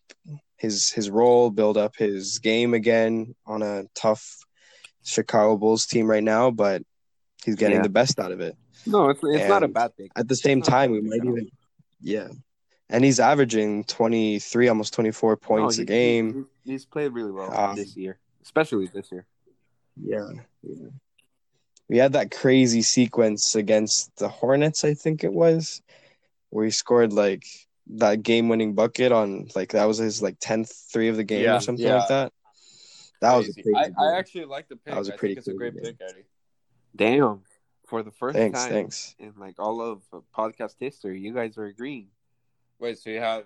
his his role, build up his game again on a tough Chicago Bulls team right now, but he's getting Yeah. the best out of it. No, it's it's not a bad thing. At the same It's not a time, we might even yeah. And he's averaging 23 almost 24 points No, a game. he- he's played really well Um, this year, especially this year. Yeah, yeah. We had that crazy sequence against the Hornets, I think it was, where he scored like that game-winning bucket on like that was his like tenth three of the game Yeah, or something yeah. like that. That was a Crazy. crazy. I. I actually like the pick. That was a pretty think it's a great game. pick, Eddie. Damn, for the first thanks, time thanks. in like all of podcast history, you guys are agreeing. Wait, so you have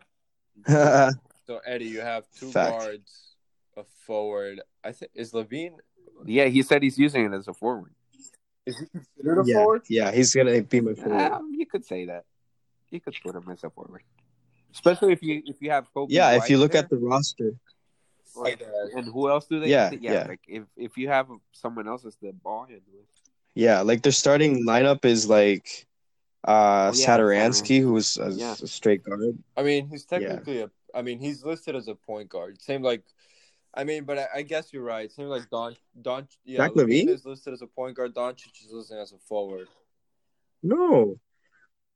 so Eddie, you have two Fact. guards, a forward. I think is LaVine. Yeah, he said he's using it as a forward. Is he considered a forward? yeah, he's gonna be my forward. Um, you could say that. You could put him as a forward, especially if you if you have Kobe. Yeah, if you look there, at the roster, like, and who else do they? Yeah, yeah, yeah. Like if if you have someone else as the ball handler, yeah, like their starting lineup is like uh Oh, yeah, Satoransky, who's a, Yeah. a straight guard. I mean, he's Yeah. technically a. I mean, he's listed as a point guard. Same like, I mean, but I, I guess you're right. Same like Don Don. Yeah, Zach Levine LaVine? is listed as a point guard. Doncic is listed as a forward. No.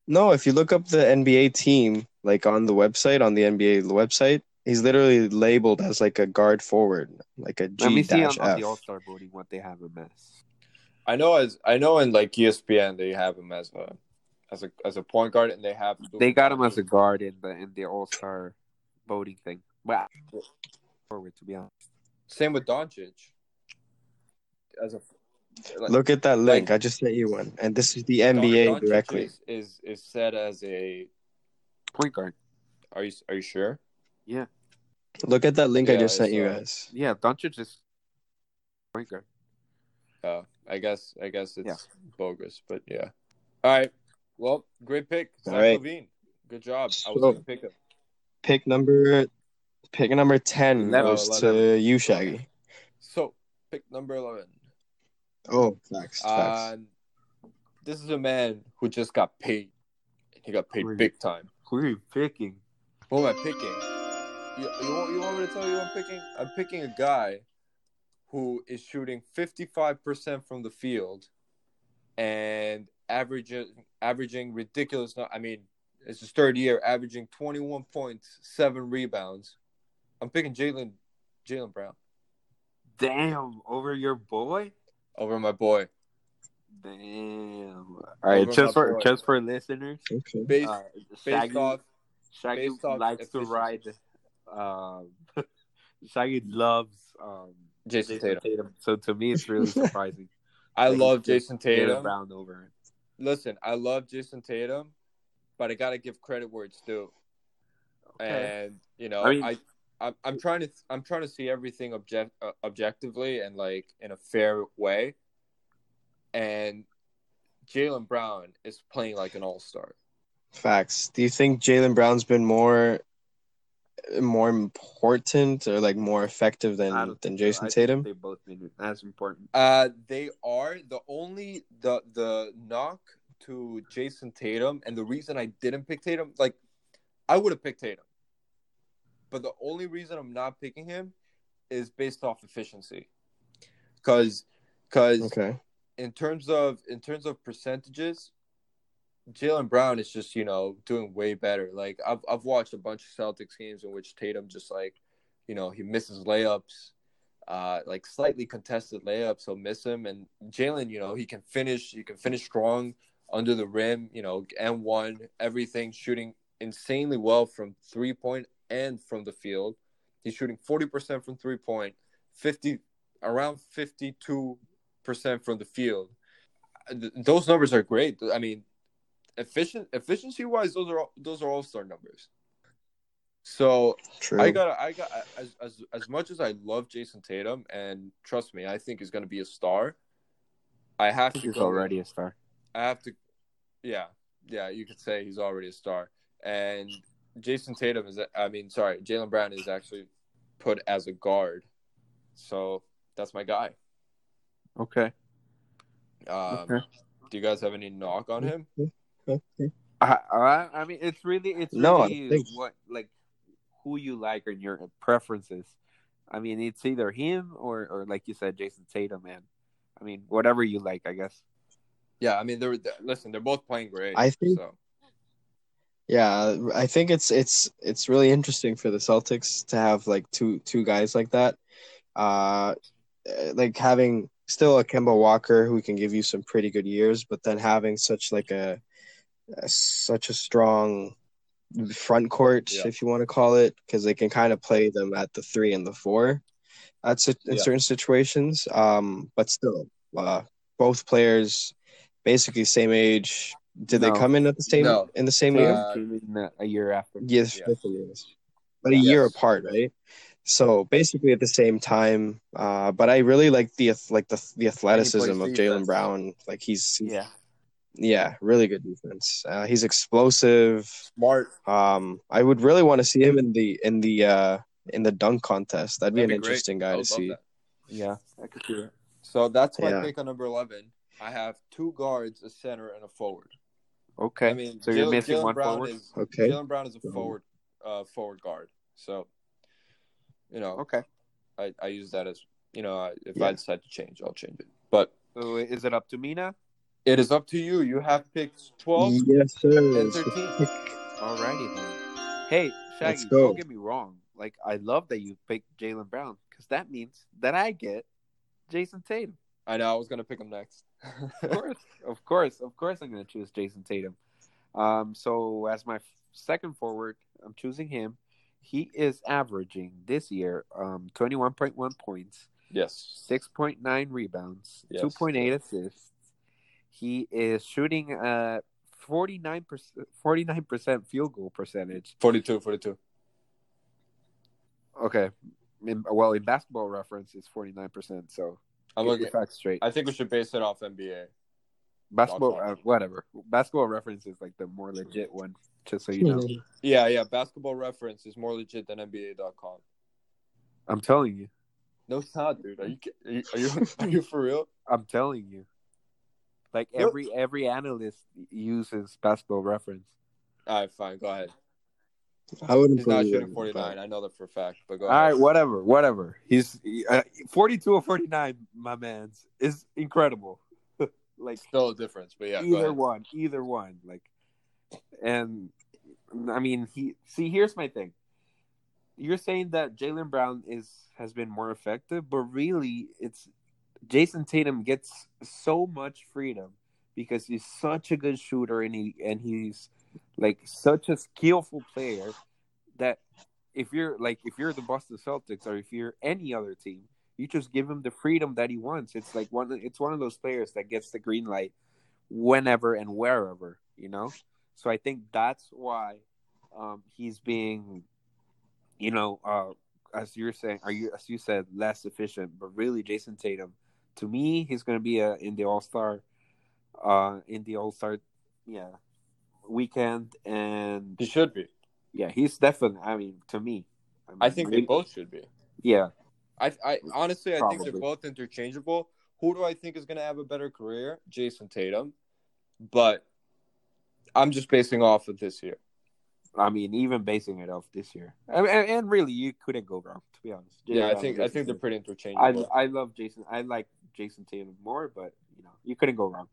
No, if you look up the NBA team, like on the website, on the NBA website, he's literally labeled as like a guard forward, like a let me see on, on the All Star voting what they have him as. I know as I know in like ESPN they have him as a as a as a point guard and they have They got him as a guard in the in the All Star voting thing. Well, forward to be honest. same with Doncic. As a like, Look at that link. like- I just sent you one. And this is the Don- NBA Doncic directly. is, is is set as a. Point guard. Are you are you sure? Yeah. Look at that link I just sent you saw it. guys. Yeah, Doncic is point guard. Uh, I guess I guess it's Yeah. bogus, but yeah. All right. Well, great pick, Zach All right. LaVine. Good job. I was gonna pick him. Pick number pick number ten Eleven. goes Oh, to you, Shaggy. So, pick number eleven. Oh, facts. facts. Uh, this is a man who just got paid. He got paid big time. Who are you picking? Who am I picking? You, you, want, you want me to tell you who I'm picking? I'm picking a guy who is shooting 55% from the field and averaging averaging ridiculous. I mean, it's his third year, averaging 21 points, seven rebounds. I'm picking Jaylen Jaylen Brown Damn, over your boy. Over my boy. Damn. All right, Over just for boy. just for listeners, Okay. Based uh, based off Shaggy based off likes to ride. Um, Shaggy loves um, Jayson Tatum. So to me, it's really surprising. I love Jayson Tatum. Brown over. Listen, I love Jayson Tatum, but I gotta give credit where it's due. And you know, I mean- I, I'm, I'm trying to I'm trying to see everything object uh, objectively and like in a fair way. And Jaylen Brown is playing like an all star. Facts. Do you think Jaylen Brown's been more more important or like more effective than than think so. Jayson Tatum? They both been as important. Uh, they are the only the the knock to Jayson Tatum, and the reason I didn't pick Tatum, like I would have picked Tatum, but the only reason I'm not picking him is based off efficiency, because because Okay. in terms of in terms of percentages, Jaylen Brown is just you know doing way better. Like I've I've watched a bunch of Celtics games in which Tatum just like, you know, he misses layups, uh, like slightly contested layups. He'll miss him, and Jaylen, you know, he can finish. He can finish strong under the rim. You know, and one everything, shooting insanely well from three point and from the field. He's shooting forty percent from three point, fifty around fifty two percent from the field. Th- Those numbers are great. I mean, efficient efficiency wise, those are all, those are all star numbers. So True. I got I got as as as much as I love Jayson Tatum and trust me, I think he's going to be a star. I have I to he's go- already a star. I have to, yeah, yeah. You could say he's already a star, and Jayson Tatum is. I mean, sorry, Jaylen Brown is actually put as a guard. So that's my guy. Okay. Um, Okay. Do you guys have any knock on him? I, I I mean, it's really it's No, really what like who you like and your preferences. I mean, it's either him or or like you said, Jayson Tatum, man. I mean, whatever you like, I guess. Yeah, I mean, they're, they're- listen. They're both playing great. I think- so. Yeah, I think it's it's it's really interesting for the Celtics to have like two two guys like that. Uh, like having still a Kemba Walker who can give you some pretty good years, but then having such like a, a such a strong front court, Yeah. if you want to call it, because they can kind of play them at the three and the four. That's it in Yeah. certain situations. Um, but still, uh, both players basically same age. Did No. they come in at the same No. in the same Tatum year? Uh, came in a- a year after. Yes, Yeah. years. but a Yes. year apart, right? So basically at the same time. Uh, but I really like the like the the athleticism of Jaylen Brown. Like he's, he's- Yeah. yeah, really good defense. Uh, he's explosive. Smart. Um, I would really want to see him in the in the uh in the dunk contest. That'd be That'd an great. interesting guy to see. that. Yeah, I could see that. So that's my Yeah. pick on number eleven. I have two guards, a center, and a forward. Okay. I mean, so you're missing Jaylen one Brown forward. Is, Okay. Jaylen Brown is a forward, uh, forward guard. So, you know, Okay. I, I use that as you know, if Yeah. I decide to change, I'll change it. But So is it up to me now? it is up to you. You have picks twelve Yes, sir. and thirteen. pick. Alrighty then. Hey, Let's Shaggy, go. don't get me wrong. Like I love that you picked Jaylen Brown because that means that I get Jayson Tatum. I know I was gonna pick him next. Of course, of course, of course, I'm going to choose Jayson Tatum. Um, so as my f- second forward, I'm choosing him. He is averaging this year um 21.1 points, yes. 6.9 rebounds, Yes. 2.8 assists. He is shooting at 49% 49% field goal percentage. 42, 42. Okay. In, well, in basketball reference, it's 49%. So I'm looking. facts straight. I think we should base it off NBA. Basketball, uh, whatever. Basketball reference is like the more legit one, just so you know. Yeah, yeah. Basketball reference is more legit than NBA.com. I'm telling you. No, it's not, dude. Are you are you are you, are you for real? I'm telling you. Like every every analyst uses basketball reference. All right, fine. Go ahead. I wouldn't. He's not shooting 49. I know that for a fact. But go All right, ahead. whatever, whatever. He's uh, 42 or 49, my man's is incredible. like Still a difference, but yeah. either one, either one. Like, and I mean, he see. Here's my thing. You're saying that Jaylen Brown is has been more effective, but really, it's Jayson Tatum gets so much freedom because he's such a good shooter and he and he's like such a skillful player that if you're like if you're the Boston Celtics or if you're any other team, you just give him the freedom that he wants. It's like one it's one of those players that gets the green light whenever and wherever, you know? So I think that's why um, he's being you know, uh, as you're saying, are you as you said, less efficient, but really Jayson Tatum, to me, he's gonna be a, in the All Star, uh, in the All Star, yeah, weekend, and He should be. yeah, he's definitely. I mean, to me, mean, I think they both should be. Yeah, I, I honestly, I think they're both interchangeable. Who do I think is going to have a better career? Jayson Tatum, but I'm just basing off of this year. I mean, even basing it off this year, I mean, and, and really, you couldn't go wrong. To be honest, Yeah, I think I think they're pretty interchangeable. I I love Jayson. I like Jayson Tatum more, but you know, you couldn't go wrong.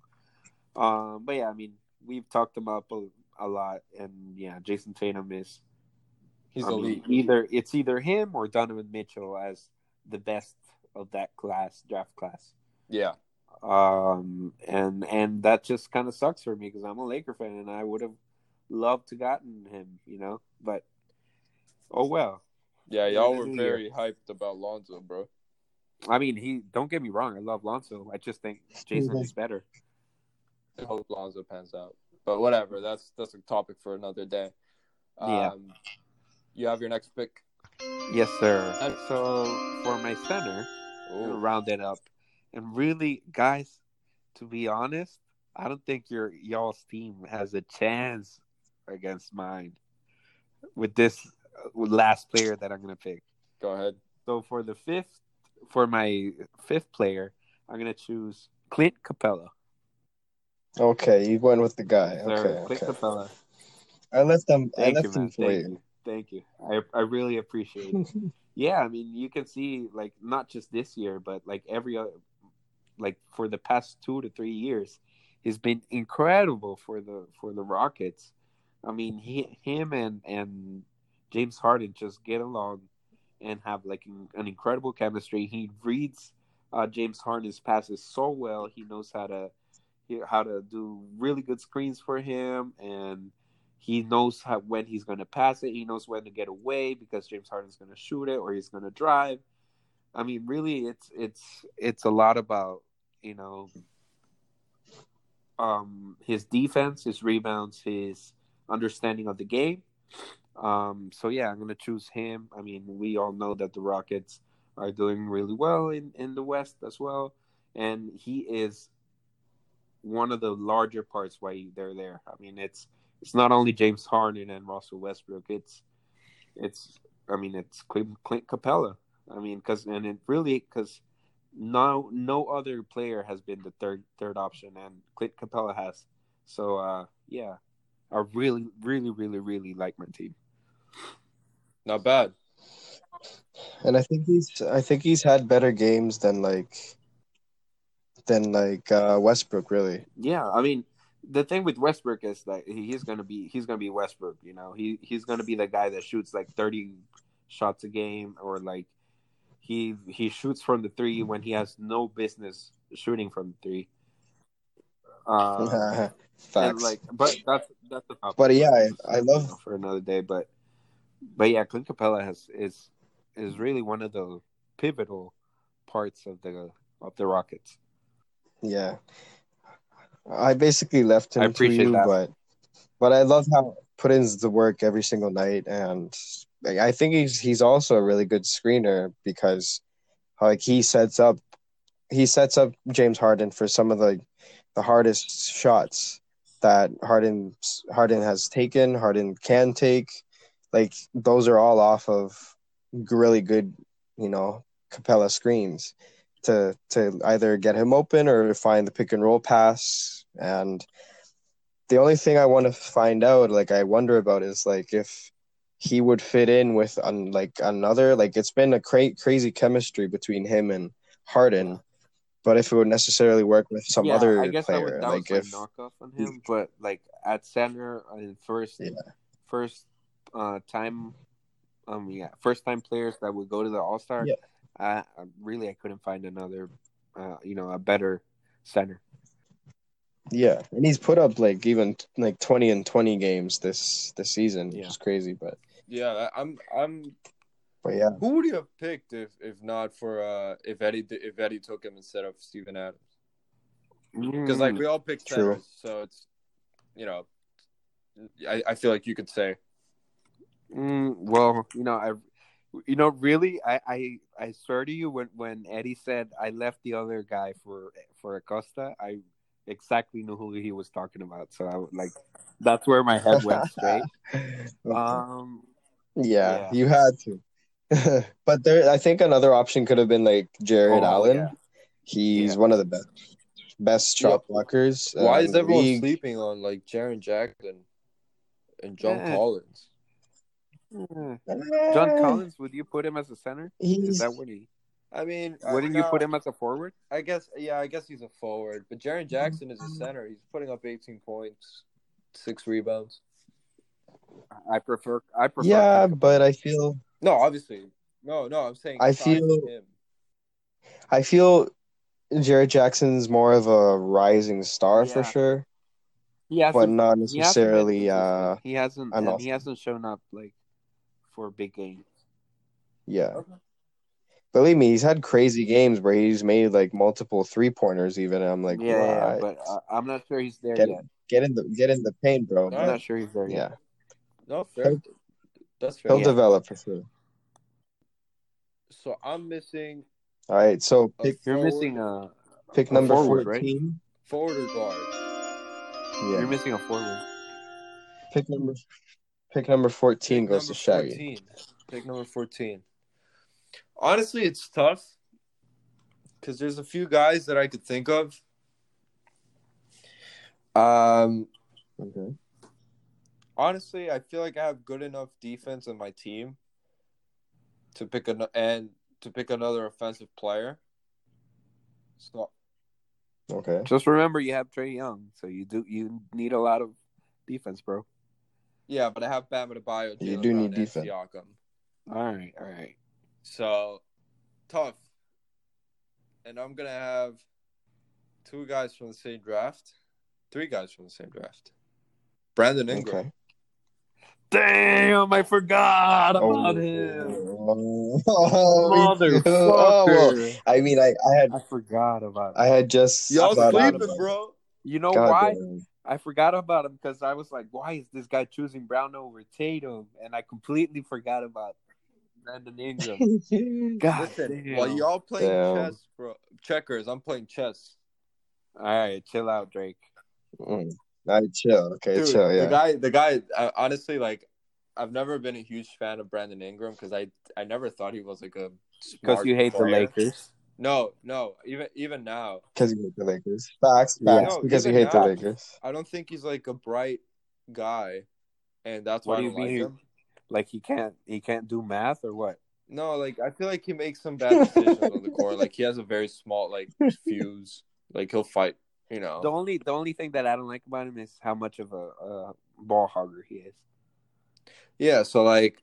Um, but yeah, I mean, we've talked about a, a lot, and yeah, Jayson Tatum is He's I mean, elite. either it's either him or Donovan Mitchell as the best of that class, draft class. Yeah, Um, and and that just kind of sucks for me because I'm a Laker fan and I would have loved to gotten him, you know. But oh well. yeah, y'all were very hyped about Lonzo, bro. I mean, he don't get me wrong. I love Lonzo. I just think Jayson is better. I hope Lonzo pans out, but whatever. That's that's a topic for another day. Yeah. Um, you have your next pick. Yes, sir. So for my center, Ooh. round it up. And really, guys, to be honest, I don't think your y'all's team has a chance against mine with this last player that I'm gonna pick. Go ahead. So for the fifth for my fifth player, I'm gonna choose Clint Capela. Okay, you went with the guy. Sir, Okay, Clint okay. Capela. I left them. I Thank left you, them man. for Thank you. you. Thank you. I I really appreciate it. yeah, I mean, you can see like not just this year, but like every other, like for the past two to three years, he's been incredible for the for the Rockets. I mean, he him and and James Harden just get along and have like an, an incredible chemistry. He reads uh, James Harden's passes so well. He knows how to he, how to do really good screens for him and he knows how, when he's going to pass it. He knows when to get away because James Harden's going to shoot it or he's going to drive. I mean, really, it's it's it's a lot about you know um, his defense, his rebounds, his understanding of the game. Um, so yeah, I'm going to choose him. I mean, we all know that the Rockets are doing really well in in the West as well, and he is one of the larger parts why they're there. I mean, it's it's not only James Harden and Russell Westbrook. It's it's I mean it's Clint, Clint Capela. I mean, because and it really because no no other player has been the third third option, and Clint Capela has. So uh, yeah, I really really really really like my team. Not bad. And I think he's. I think he's had better games than like. Than like uh, Westbrook, really. Yeah, I mean the thing with Westbrook is that he's gonna be he's gonna be Westbrook. You know, he he's gonna be the guy that shoots like thirty shots a game, or like he he shoots from the three when he has no business shooting from the three. Uh, Facts. like, but that's that's the topic. But yeah, I, I love. for another day. But but yeah, Clint Capela has is is really one of the pivotal parts of the of the Rockets. Yeah, I basically left him I to you, that. but but I love how he put in the work every single night, and I think he's he's also a really good screener because like he sets up he sets up James Harden for some of the the hardest shots that Harden Harden has taken, Harden can take. Like those are all off of really good, you know, Capela screens to to either get him open or find the pick and roll pass. And the only thing I want to find out, like I wonder about, is like if he would fit in with un, like another. Like it's been a cra- crazy chemistry between him and Harden, but if it would necessarily work with some Yeah, other I guess that, player, would, that like if knockoff on him. But like at center and first, Yeah. first uh, time, um, yeah, first time players that would go to the All Star. Yeah. I, I really I couldn't find another, uh, you know, a better center. yeah, and he's put up like even like twenty and twenty games this this season, which is crazy. But Yeah, I- I'm. I'm. but yeah, Who would you have picked if, if not for uh if Eddie if Eddie took him instead of Steven Adams? Because like we all picked True. centers, so it's you know, I, I feel like you could say Mm, well, you know, I, you know, really, I, I, I swear to you, when when Eddie said I left the other guy for for Acosta, I exactly knew who he was talking about. So I would like, that's where my head went straight. Um, yeah, yeah. you had to. but there, I think another option could have been like Jarrett Oh, Allen. yeah. He's Yeah. one of the best best shot blockers. why is everyone league. sleeping on like Jaren Jackson and John. Collins? Yeah. John Collins, would you put him as a center? Is that what he? I mean, uh, Wouldn't you put him as a forward? I guess yeah, I guess he's a forward, but Jaren Jackson is a center. He's putting up 18 points, six rebounds. I prefer. I prefer. yeah, but I feel No, obviously, no, no. I'm saying I feel- him. I feel Jared Jackson's more of a rising star for sure, Yeah, hasn't, but not he hasn't necessarily. Uh, he hasn't. And he hasn't shown up like for big games. yeah. Okay. Believe me, he's had crazy games where he's made like multiple three pointers. Even I'm like, yeah, yeah, what? but uh, I'm not sure he's there Get yet. get in the get in the paint, bro. No, I'm not sure he's there yeah, yet. No, fair. He'll- That's fair. he'll Yeah. develop for sure. So I'm missing All right, so pick You're forward- missing a. pick a number forward, right? fourteen. forward or guard. Yeah, You're missing a forward. pick number pick number fourteen Pick goes to Shaggy. 14. Pick number 14. Honestly, it's tough because there's a few guys that I could think of. Um, Okay. honestly, I feel like I have good enough defense in my team to pick an and to pick another offensive player. So Okay. Just remember, you have Trae Young, so you do you need a lot of defense, bro. Yeah, but I have Bam Adebayo. You Jalen do Brown, need defense. Siakam. All right, all right. So tough. And I'm gonna have two guys from the same draft, three guys from the same draft. Brandon Ingram. Okay. Damn, I forgot oh, about Oh. him. Oh. Oh, Motherfucker. I mean, I, I had I forgot about I had just Y'all sleeping, bro. You know God why? damn. I forgot about him because I was like, why is this guy choosing Brown over Tatum? And I completely forgot about Brandon Ingram. God Listen, damn. while y'all playing Damn. chess, bro, checkers, I'm playing chess. All right, chill out, Drake. Mm. All right, chill. Okay, Dude, chill. the guy, the guy. I, honestly, like, I've never been a huge fan of Brandon Ingram because I, I never thought he was like a Because you hate the. Lakers. No, no, even even now, Because you hate the Lakers. Facts. Yeah. Facts. No, because you even hate the. Lakers. I don't think he's like a bright guy, and that's What why I do don't you like him. Like he can't he can't do math or what? No, like I feel like he makes some bad decisions on the court. Like he has a very small like fuse. Like he'll fight, you know. The only the only thing that I don't like about him is how much of a, a ball hogger he is. Yeah, so like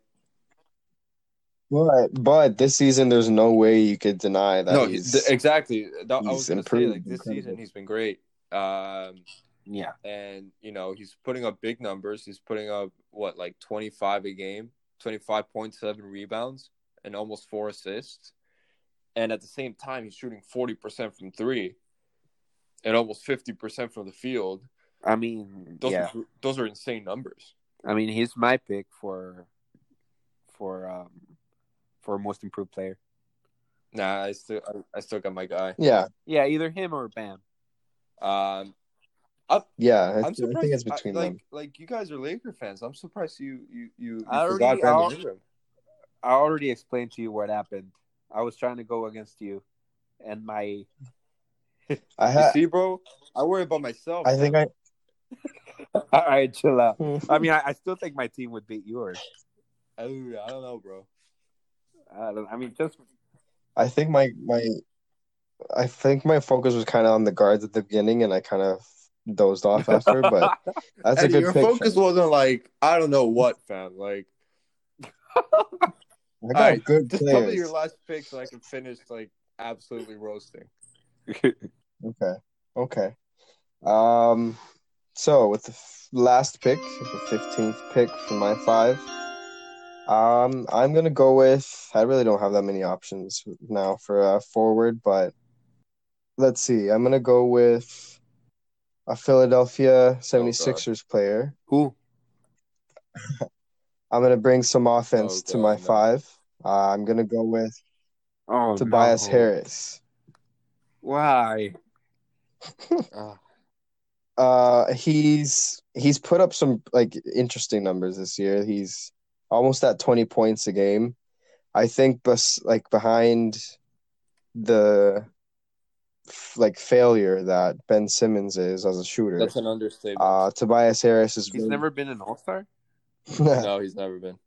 But but this season, there's no way you could deny that no, he's. th- exactly. That, I he's was gonna say like this incredibly. season he's been great. Um, Yeah. and you know he's putting up big numbers. He's putting up what like twenty five a game, twenty five point seven rebounds, and almost four assists. And at the same time, he's shooting forty percent from three, and almost fifty percent from the field. I mean, Those yeah. are, those are insane numbers. I mean, he's my pick for for um for most improved player. Nah, I still I, I still got my guy. yeah, Yeah, either him or Bam. Um, yeah. I, I'm I surprised. think it's between I- like them. like you guys are Laker fans. I'm surprised you you you, you I forgot already- Brandon I'll- Ingram. I already explained to you what happened. I was trying to go against you, and my I You ha- see, bro, I worry about myself. I think I. all right, chill out. I mean, I, I still think my team would beat yours. I, I don't know, bro. I, don't, I mean, just I think my my. I think my focus was kind of on the guards at the beginning, and I kind of dozed off after. But that's a And good your pick. focus wasn't like I don't know what, fam. Like, I got Alright, good just tell me players. your last pick so I can finish like absolutely roasting. Okay. Okay. Um. So with the f- last pick, the fifteenth pick for my five, um, I'm gonna go with. I really don't have that many options now for a forward, but let's see. I'm gonna go with a Philadelphia 76ers player. who? I'm gonna bring some offense Oh, to my no. five. Uh, I'm gonna go with Oh, Tobias no. Harris. Why? Ah, Uh, he's he's put up some like interesting numbers this year. He's almost at 20 points a game. I think bes like behind the f- like failure that Ben Simmons is as a shooter. that's an understatement. Uh, Tobias Harris is He's really- never been an All Star. no, he's never been.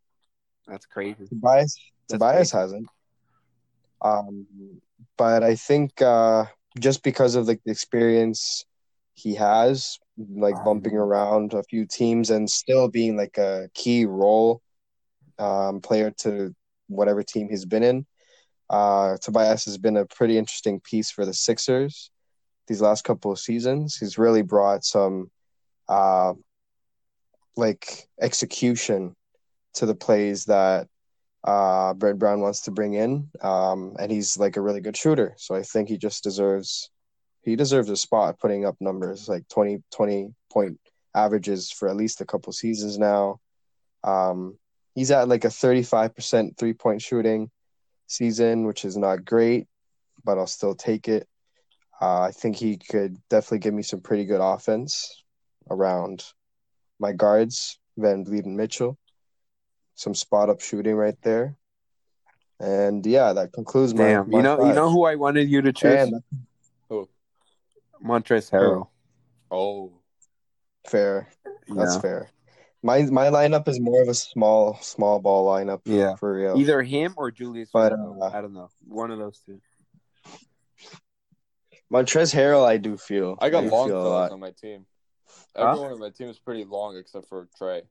That's crazy. Tobias That's Tobias crazy. hasn't. Um, but I think uh, just because of like the experience he has, like bumping around a few teams and still being like a key role um, player to whatever team he's been in, uh, Tobias has been a pretty interesting piece for the Sixers these last couple of seasons. He's really brought some uh, like execution to the plays that uh Brett Brown wants to bring in. Um and he's like a really good shooter. So I think he just deserves he deserves a spot putting up numbers like 20 20 point averages for at least a couple seasons now. Um he's at like a 35% three-point shooting season, which is not great, but I'll still take it. Uh, I think he could definitely give me some pretty good offense around my guards, VanVleet and Mitchell some spot up shooting right there. And yeah, that concludes my. Damn, my you know, you know who I wanted you to choose? And Montrezl Harrell. Oh, fair. That's Yeah. fair. My my lineup is more of a small small ball lineup. Yeah. for real. Either him or Julius. But, Randle. uh, I don't know. One of those two. Montrezl Harrell, I do feel. I got do long feel a fellas lot. on my team. Huh? Everyone on my team is pretty long except for Trae.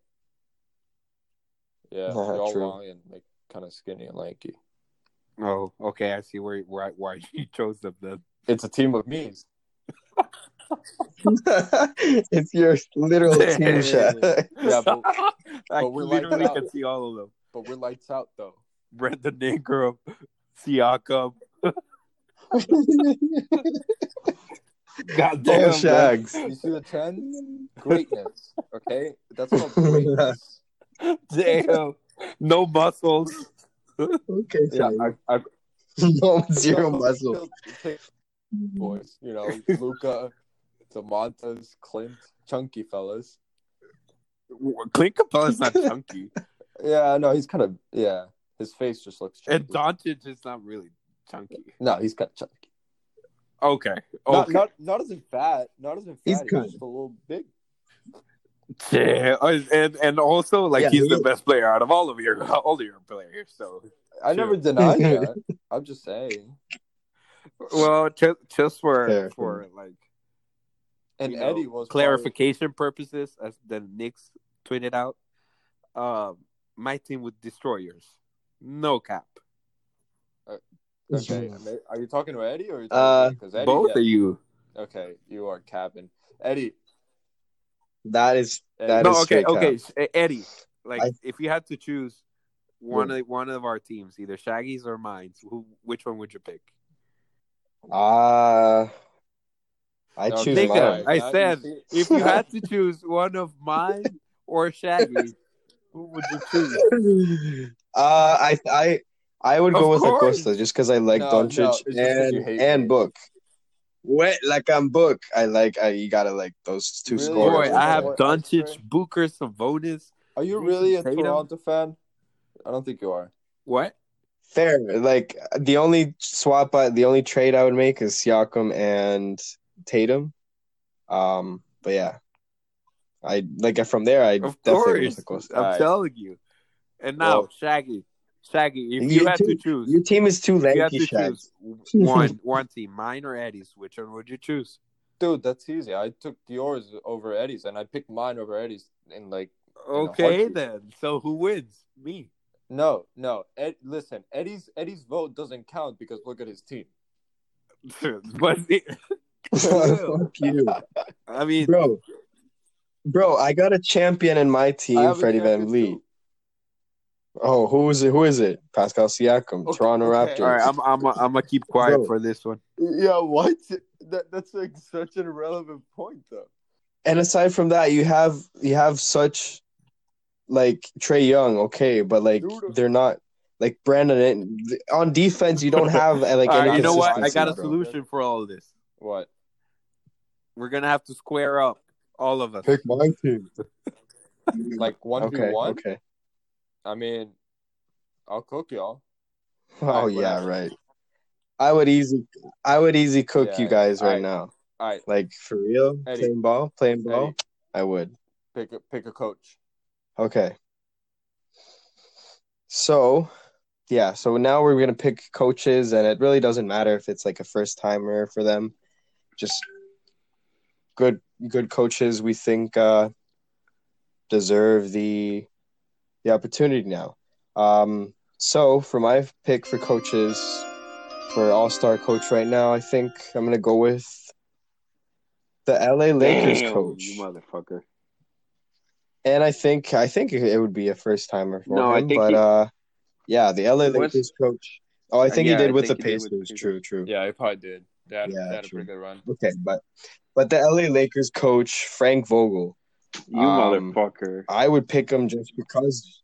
Yeah, Uh, they're all true. long and like kind of skinny and lanky. Oh, okay. I see where why why you chose them then. It's a team of me's. it's your literal team shot. Yeah, but, I but we're literally can see all of them. but we're lights out though. Brandon Ingram, Siakam. God Oh, damn, Shags. You see the trend? Greatness. Okay, that's called greatness. damn. No muscles. okay, Yeah. I, I no zero muscle. boys. You know, Luka, Domantas, Clint, chunky fellas. Clint Capela's not chunky, Yeah, no, he's kind of yeah. His face just looks chunky. and Doncic is not really chunky. no, he's kind of chunky. Okay, Not, okay. not not as in fat. Not as in fat. He's He's, good. just a little big. Yeah, and and also like Yeah, he's he the is. best player out of all of your all of your players. So I Sure. never denied that. I'm just saying. well, just just for Fair, for like And you know, Eddie was clarification purposes, as the Knicks tweeted out, um, my team would destroy yours. No cap. Probably, okay, are you talking to Eddie or are you Uh, talking because Eddie? Both yeah, of you. Okay, you are capping. Eddie. That is Eddie That no, is okay, okay, E- Eddie. Like, I- if you had to choose one of one of our teams, either Shaggy's or mine's, who which one would you pick? uh I No, choose Nigga, mine. I said if you had to choose one of mine or Shaggy, who would you choose? uh I I I would go with course. Acosta just because I like No, no, Doncic it's just 'cause and and me. Book. Wait, like I'm Book. I like I you gotta like those two Really? scorers. Boy, I have Or Doncic, extra? Booker, Sabonis. Are you really a Tatum? Toronto fan? I don't think you are. What? Fair. Like the only swap, I, the only trade I would make is Siakam and Tatum. Um, but yeah, I like from there. I Of definitely course, with Acosta. I'm Alright. telling you. And now, Well- Shaggy, Shaggy, if You you had to choose, Your team is too if you had to choose one one team, mine or Eddie's, which one would you choose? Dude, that's easy. I took yours over Eddie's and I picked mine over Eddie's in like Okay, heartbeat. then. So who wins? Me. no, no. Ed, listen, Eddie's Eddie's vote doesn't count because look at his team. but Fuck you, I mean, bro. Bro, I got a champion in my team, Freddie Van champion Vliet. too. Oh, who is it? Who is it? Pascal Siakam, Okay, Toronto okay. Raptors. all right, I'm I'm I'm gonna keep quiet Bro. for this one. Yeah, what? That that's like such an irrelevant point though. and aside from that, you have you have such like Trae Young, okay, but like Dude. they're not like Brandon on defense. You don't have like any right, you know what? I got a bro. solution for all of this. What? We're gonna have to square up, all of us. Pick my team. Like one v one? okay. I mean, I'll cook y'all. Oh Alright, yeah, whatever. right. I would easy, I would easy cook Yeah, you guys right alright. now. All right, Like for real, Eddie. playing ball, playing ball. Eddie. I would. pick a pick a coach. Okay. So, yeah, so now we're gonna pick coaches, and it really doesn't matter if it's like a first timer for them. Just good, good coaches we think uh, deserve the the opportunity now. Um, so for my pick for coaches for All Star coach right now, I think I'm gonna go with the LA Lakers Damn, coach. you motherfucker. And I think I think it would be a first timer for No, I him, think but he- uh, yeah, the LA He was- Lakers coach. Oh, I think Yeah, he did I with the think with Pacers. Pacers. True, true. Yeah, he probably did. They had, Yeah, they had a true. pretty good run. Okay, but but the LA Lakers coach Frank Vogel, You Um, motherfucker. I would pick him just because,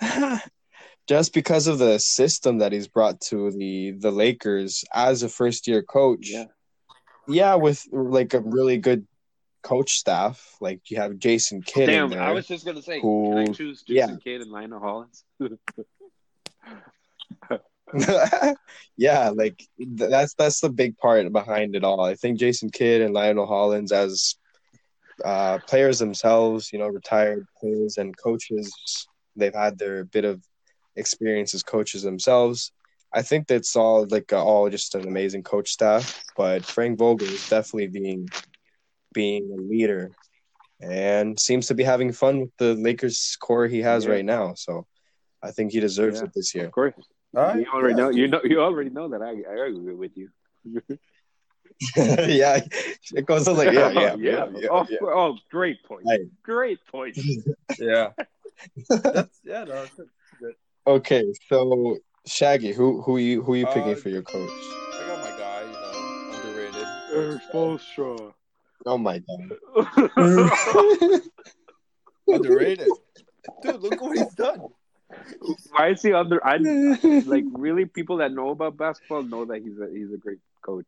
just because of the system that he's brought to the the Lakers as a first year coach. Yeah. yeah, with like a really good coach staff, like you have Jason Kidd Damn, there. I was just gonna say, Who- can I choose yeah. Jason Kidd and Lionel Hollins? yeah, like th- that's that's the big part behind it all. I think Jason Kidd and Lionel Hollins as uh, players themselves, you know, retired players and coaches, they've had their bit of experience as coaches themselves. I think that's all like uh, all just an amazing coach staff, but Frank Vogel is definitely being being a leader and seems to be having fun with the Lakers core he has Yeah. right now. So I think he deserves Yeah. it this year. Of course. All right. You already know. You know. You already know that I, I agree with you. yeah, it goes on like yeah, yeah, yeah. yeah, oh, yeah. oh, great point. Right. Great point. Yeah. That's yeah. No, that's good. Okay, so Shaggy, who who you who you picking Uh, for your coach? I got my guy. You know, underrated. Erik Spoelstra. Oh my god. Underrated. Dude, look what he's done. Why is he under? I like really people that know about basketball know that he's a he's a great coach.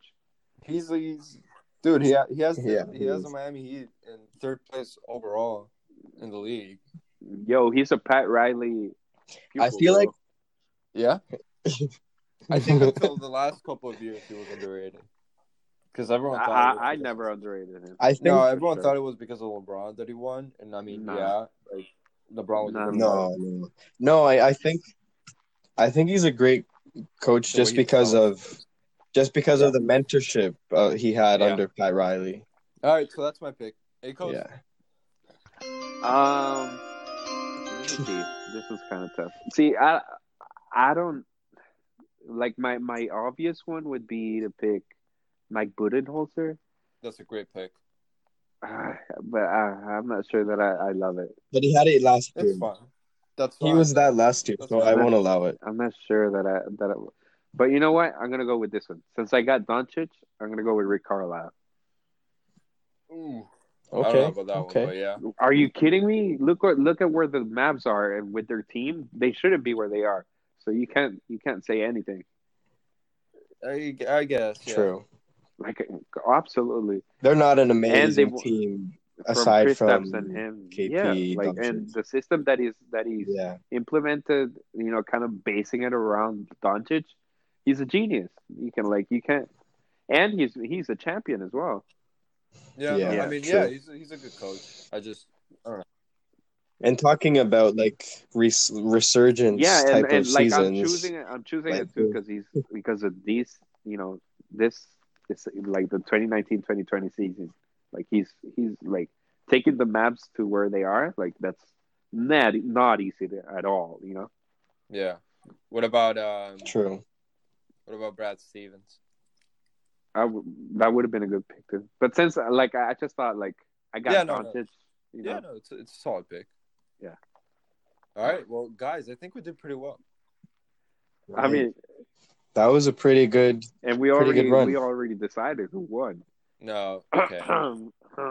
He's he's dude. He ha- he has the, Yeah, he he has is. the Miami Heat in third place overall in the league. Yo, he's a Pat Riley. I feel bro. like- Yeah. I think until the last couple of years he was underrated. Because everyone I, thought it was I, I never underrated him. I think No, everyone sure. thought it was because of LeBron that he won, and I mean, Nah. yeah, like LeBron was a no, no, no. I, I think I think he's a great coach The just because of just because of the mentorship uh, he had Yeah. under Pat Riley. All right, so that's my pick. Hey, coach. Yeah. Um, see. This is kind of tough. See, I I don't like my my obvious one would be to pick Mike Budenholzer, That's a great pick. But I, I'm not sure that I, I love it. But he had it last year. It's fine. That's fine. He was that last year, That's so fine. I won't allow it. I'm not sure that I that. I, but you know what? I'm gonna go with this one. Since I got Doncic, I'm gonna go with Rick Carlisle. Ooh. I Okay. don't know about that okay. one, but yeah. Are you kidding me? Look what look at where the Mavs are and with their team, they shouldn't be where they are. So you can't you can't say anything. I, I guess. Yeah. True. Like absolutely. They're not an And they amazing team aside Kristaps from and him, KP, yeah, like Doncic. and the system that he's that he's yeah. implemented, you know, kind of basing it around Doncic. He's a genius. You can like you can't, and he's he's a champion as well. Yeah, Yeah, no, I mean, true. yeah, he's, he's a good coach. I just, And talking about like res- resurgence Yeah, and, type and of like I'm choosing it. I'm choosing like it too because he's because of these, you know, this this like the 2019-2020 season. Like he's he's like taking the Mavs to where they are. Like that's not not easy to, at all. You know. yeah. What about, um, True. what about Brad Stevens? I w- that would have been a good pick too. But since uh, like I just thought like I got Yeah, no, no. Doncic, you know. Yeah, no, it's, it's a solid pick. Yeah. All right, well, guys, I think we did pretty well. I mean, that was a pretty good. and we already good run. we already decided who won. No, okay,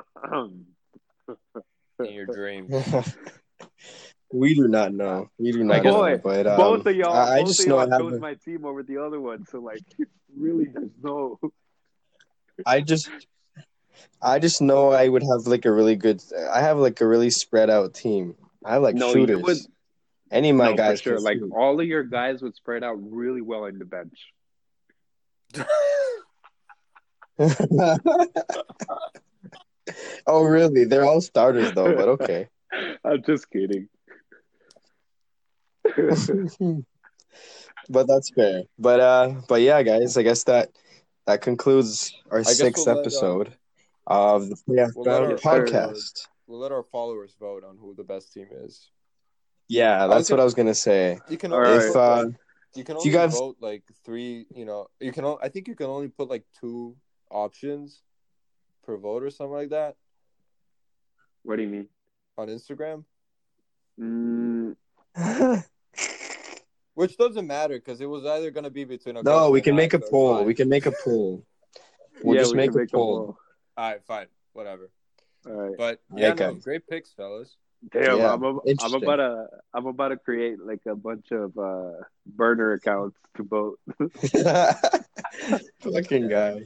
in your dream. we do not know. We do I not guess- know. But um, both of y'all, I, I both just of know I y'all have. chose A, my team over the other one. So like, really, there's no. I just. I just know I would have like a really good. I have like a really spread out team. I have like No, you shooters. would- Any of my no, guys for sure. Like shoot. all of your guys would spread out really well in the bench. oh really? They're all starters though, but okay. I'm just kidding. but that's fair. But uh, but yeah, guys, I guess that that concludes our guess sixth we'll let, uh, episode of the Playoff we'll let Bound our- podcast. We'll let our followers vote on who the best team is. Yeah, that's Okay. what I was gonna say. You can All only right. If uh, you can if only you guys- vote like three. You know, you can. I think you can only put like two options per vote or something like that What do you mean? on Instagram. Mm, Which doesn't matter because it was either gonna be between. no, we can make a poll. fine. We can make a poll. We'll yeah, just we make can a poll. All right, fine, whatever. All right. But Yeah, yeah, no, great picks, fellas. Damn, Yeah, I'm, a, I'm about to I'm about to create like a bunch of uh, burner accounts to vote. Fucking guy.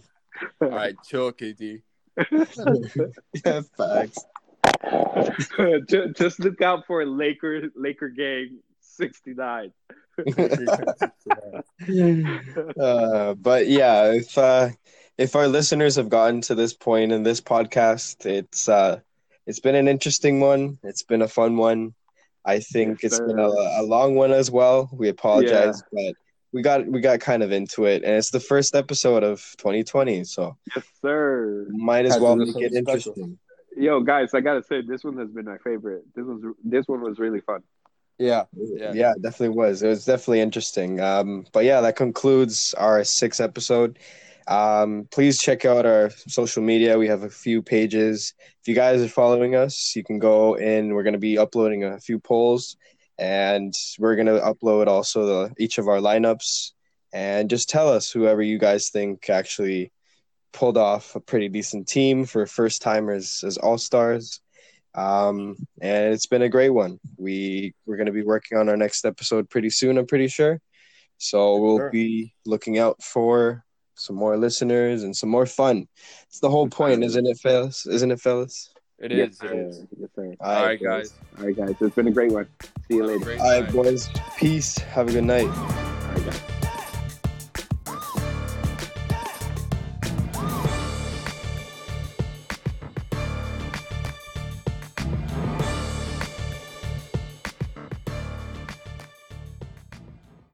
All right, chill, KD. yeah, facts. just, just look out for Laker Laker gang 69. uh, but yeah, if uh, if our listeners have gotten to this point in this podcast, it's uh, it's been an interesting one. It's been a fun one. I think Yes, it's sir. been a, a long one as well. We apologize, but we got we got kind of into it, and it's the first episode of 2020, so yes, sir. might as Had well make it special. interesting. Yo, guys, I gotta say this one has been my favorite. This was this one was really fun. Yeah. Yeah. Yeah. definitely was. It was definitely interesting. Um, but yeah, that concludes our sixth episode. Um, please check out our social media. We have a few pages. If you guys are following us, you can go in. We're going to be uploading a few polls, and we're going to upload also the each of our lineups. And just tell us whoever you guys think actually pulled off a pretty decent team for first timers as all stars. Um, and it's been a great one. We we're going to be working on our next episode pretty soon. I'm pretty sure. So we'll Sure. be looking out for some more listeners and some more fun. It's the whole point, isn't it, fellas? Isn't it, fellas? It yes, is. It sir. is. Yes, sir. All right, guys. All right, guys. It's been a great one. See you later. All right, time. boys. Peace. Have a good night.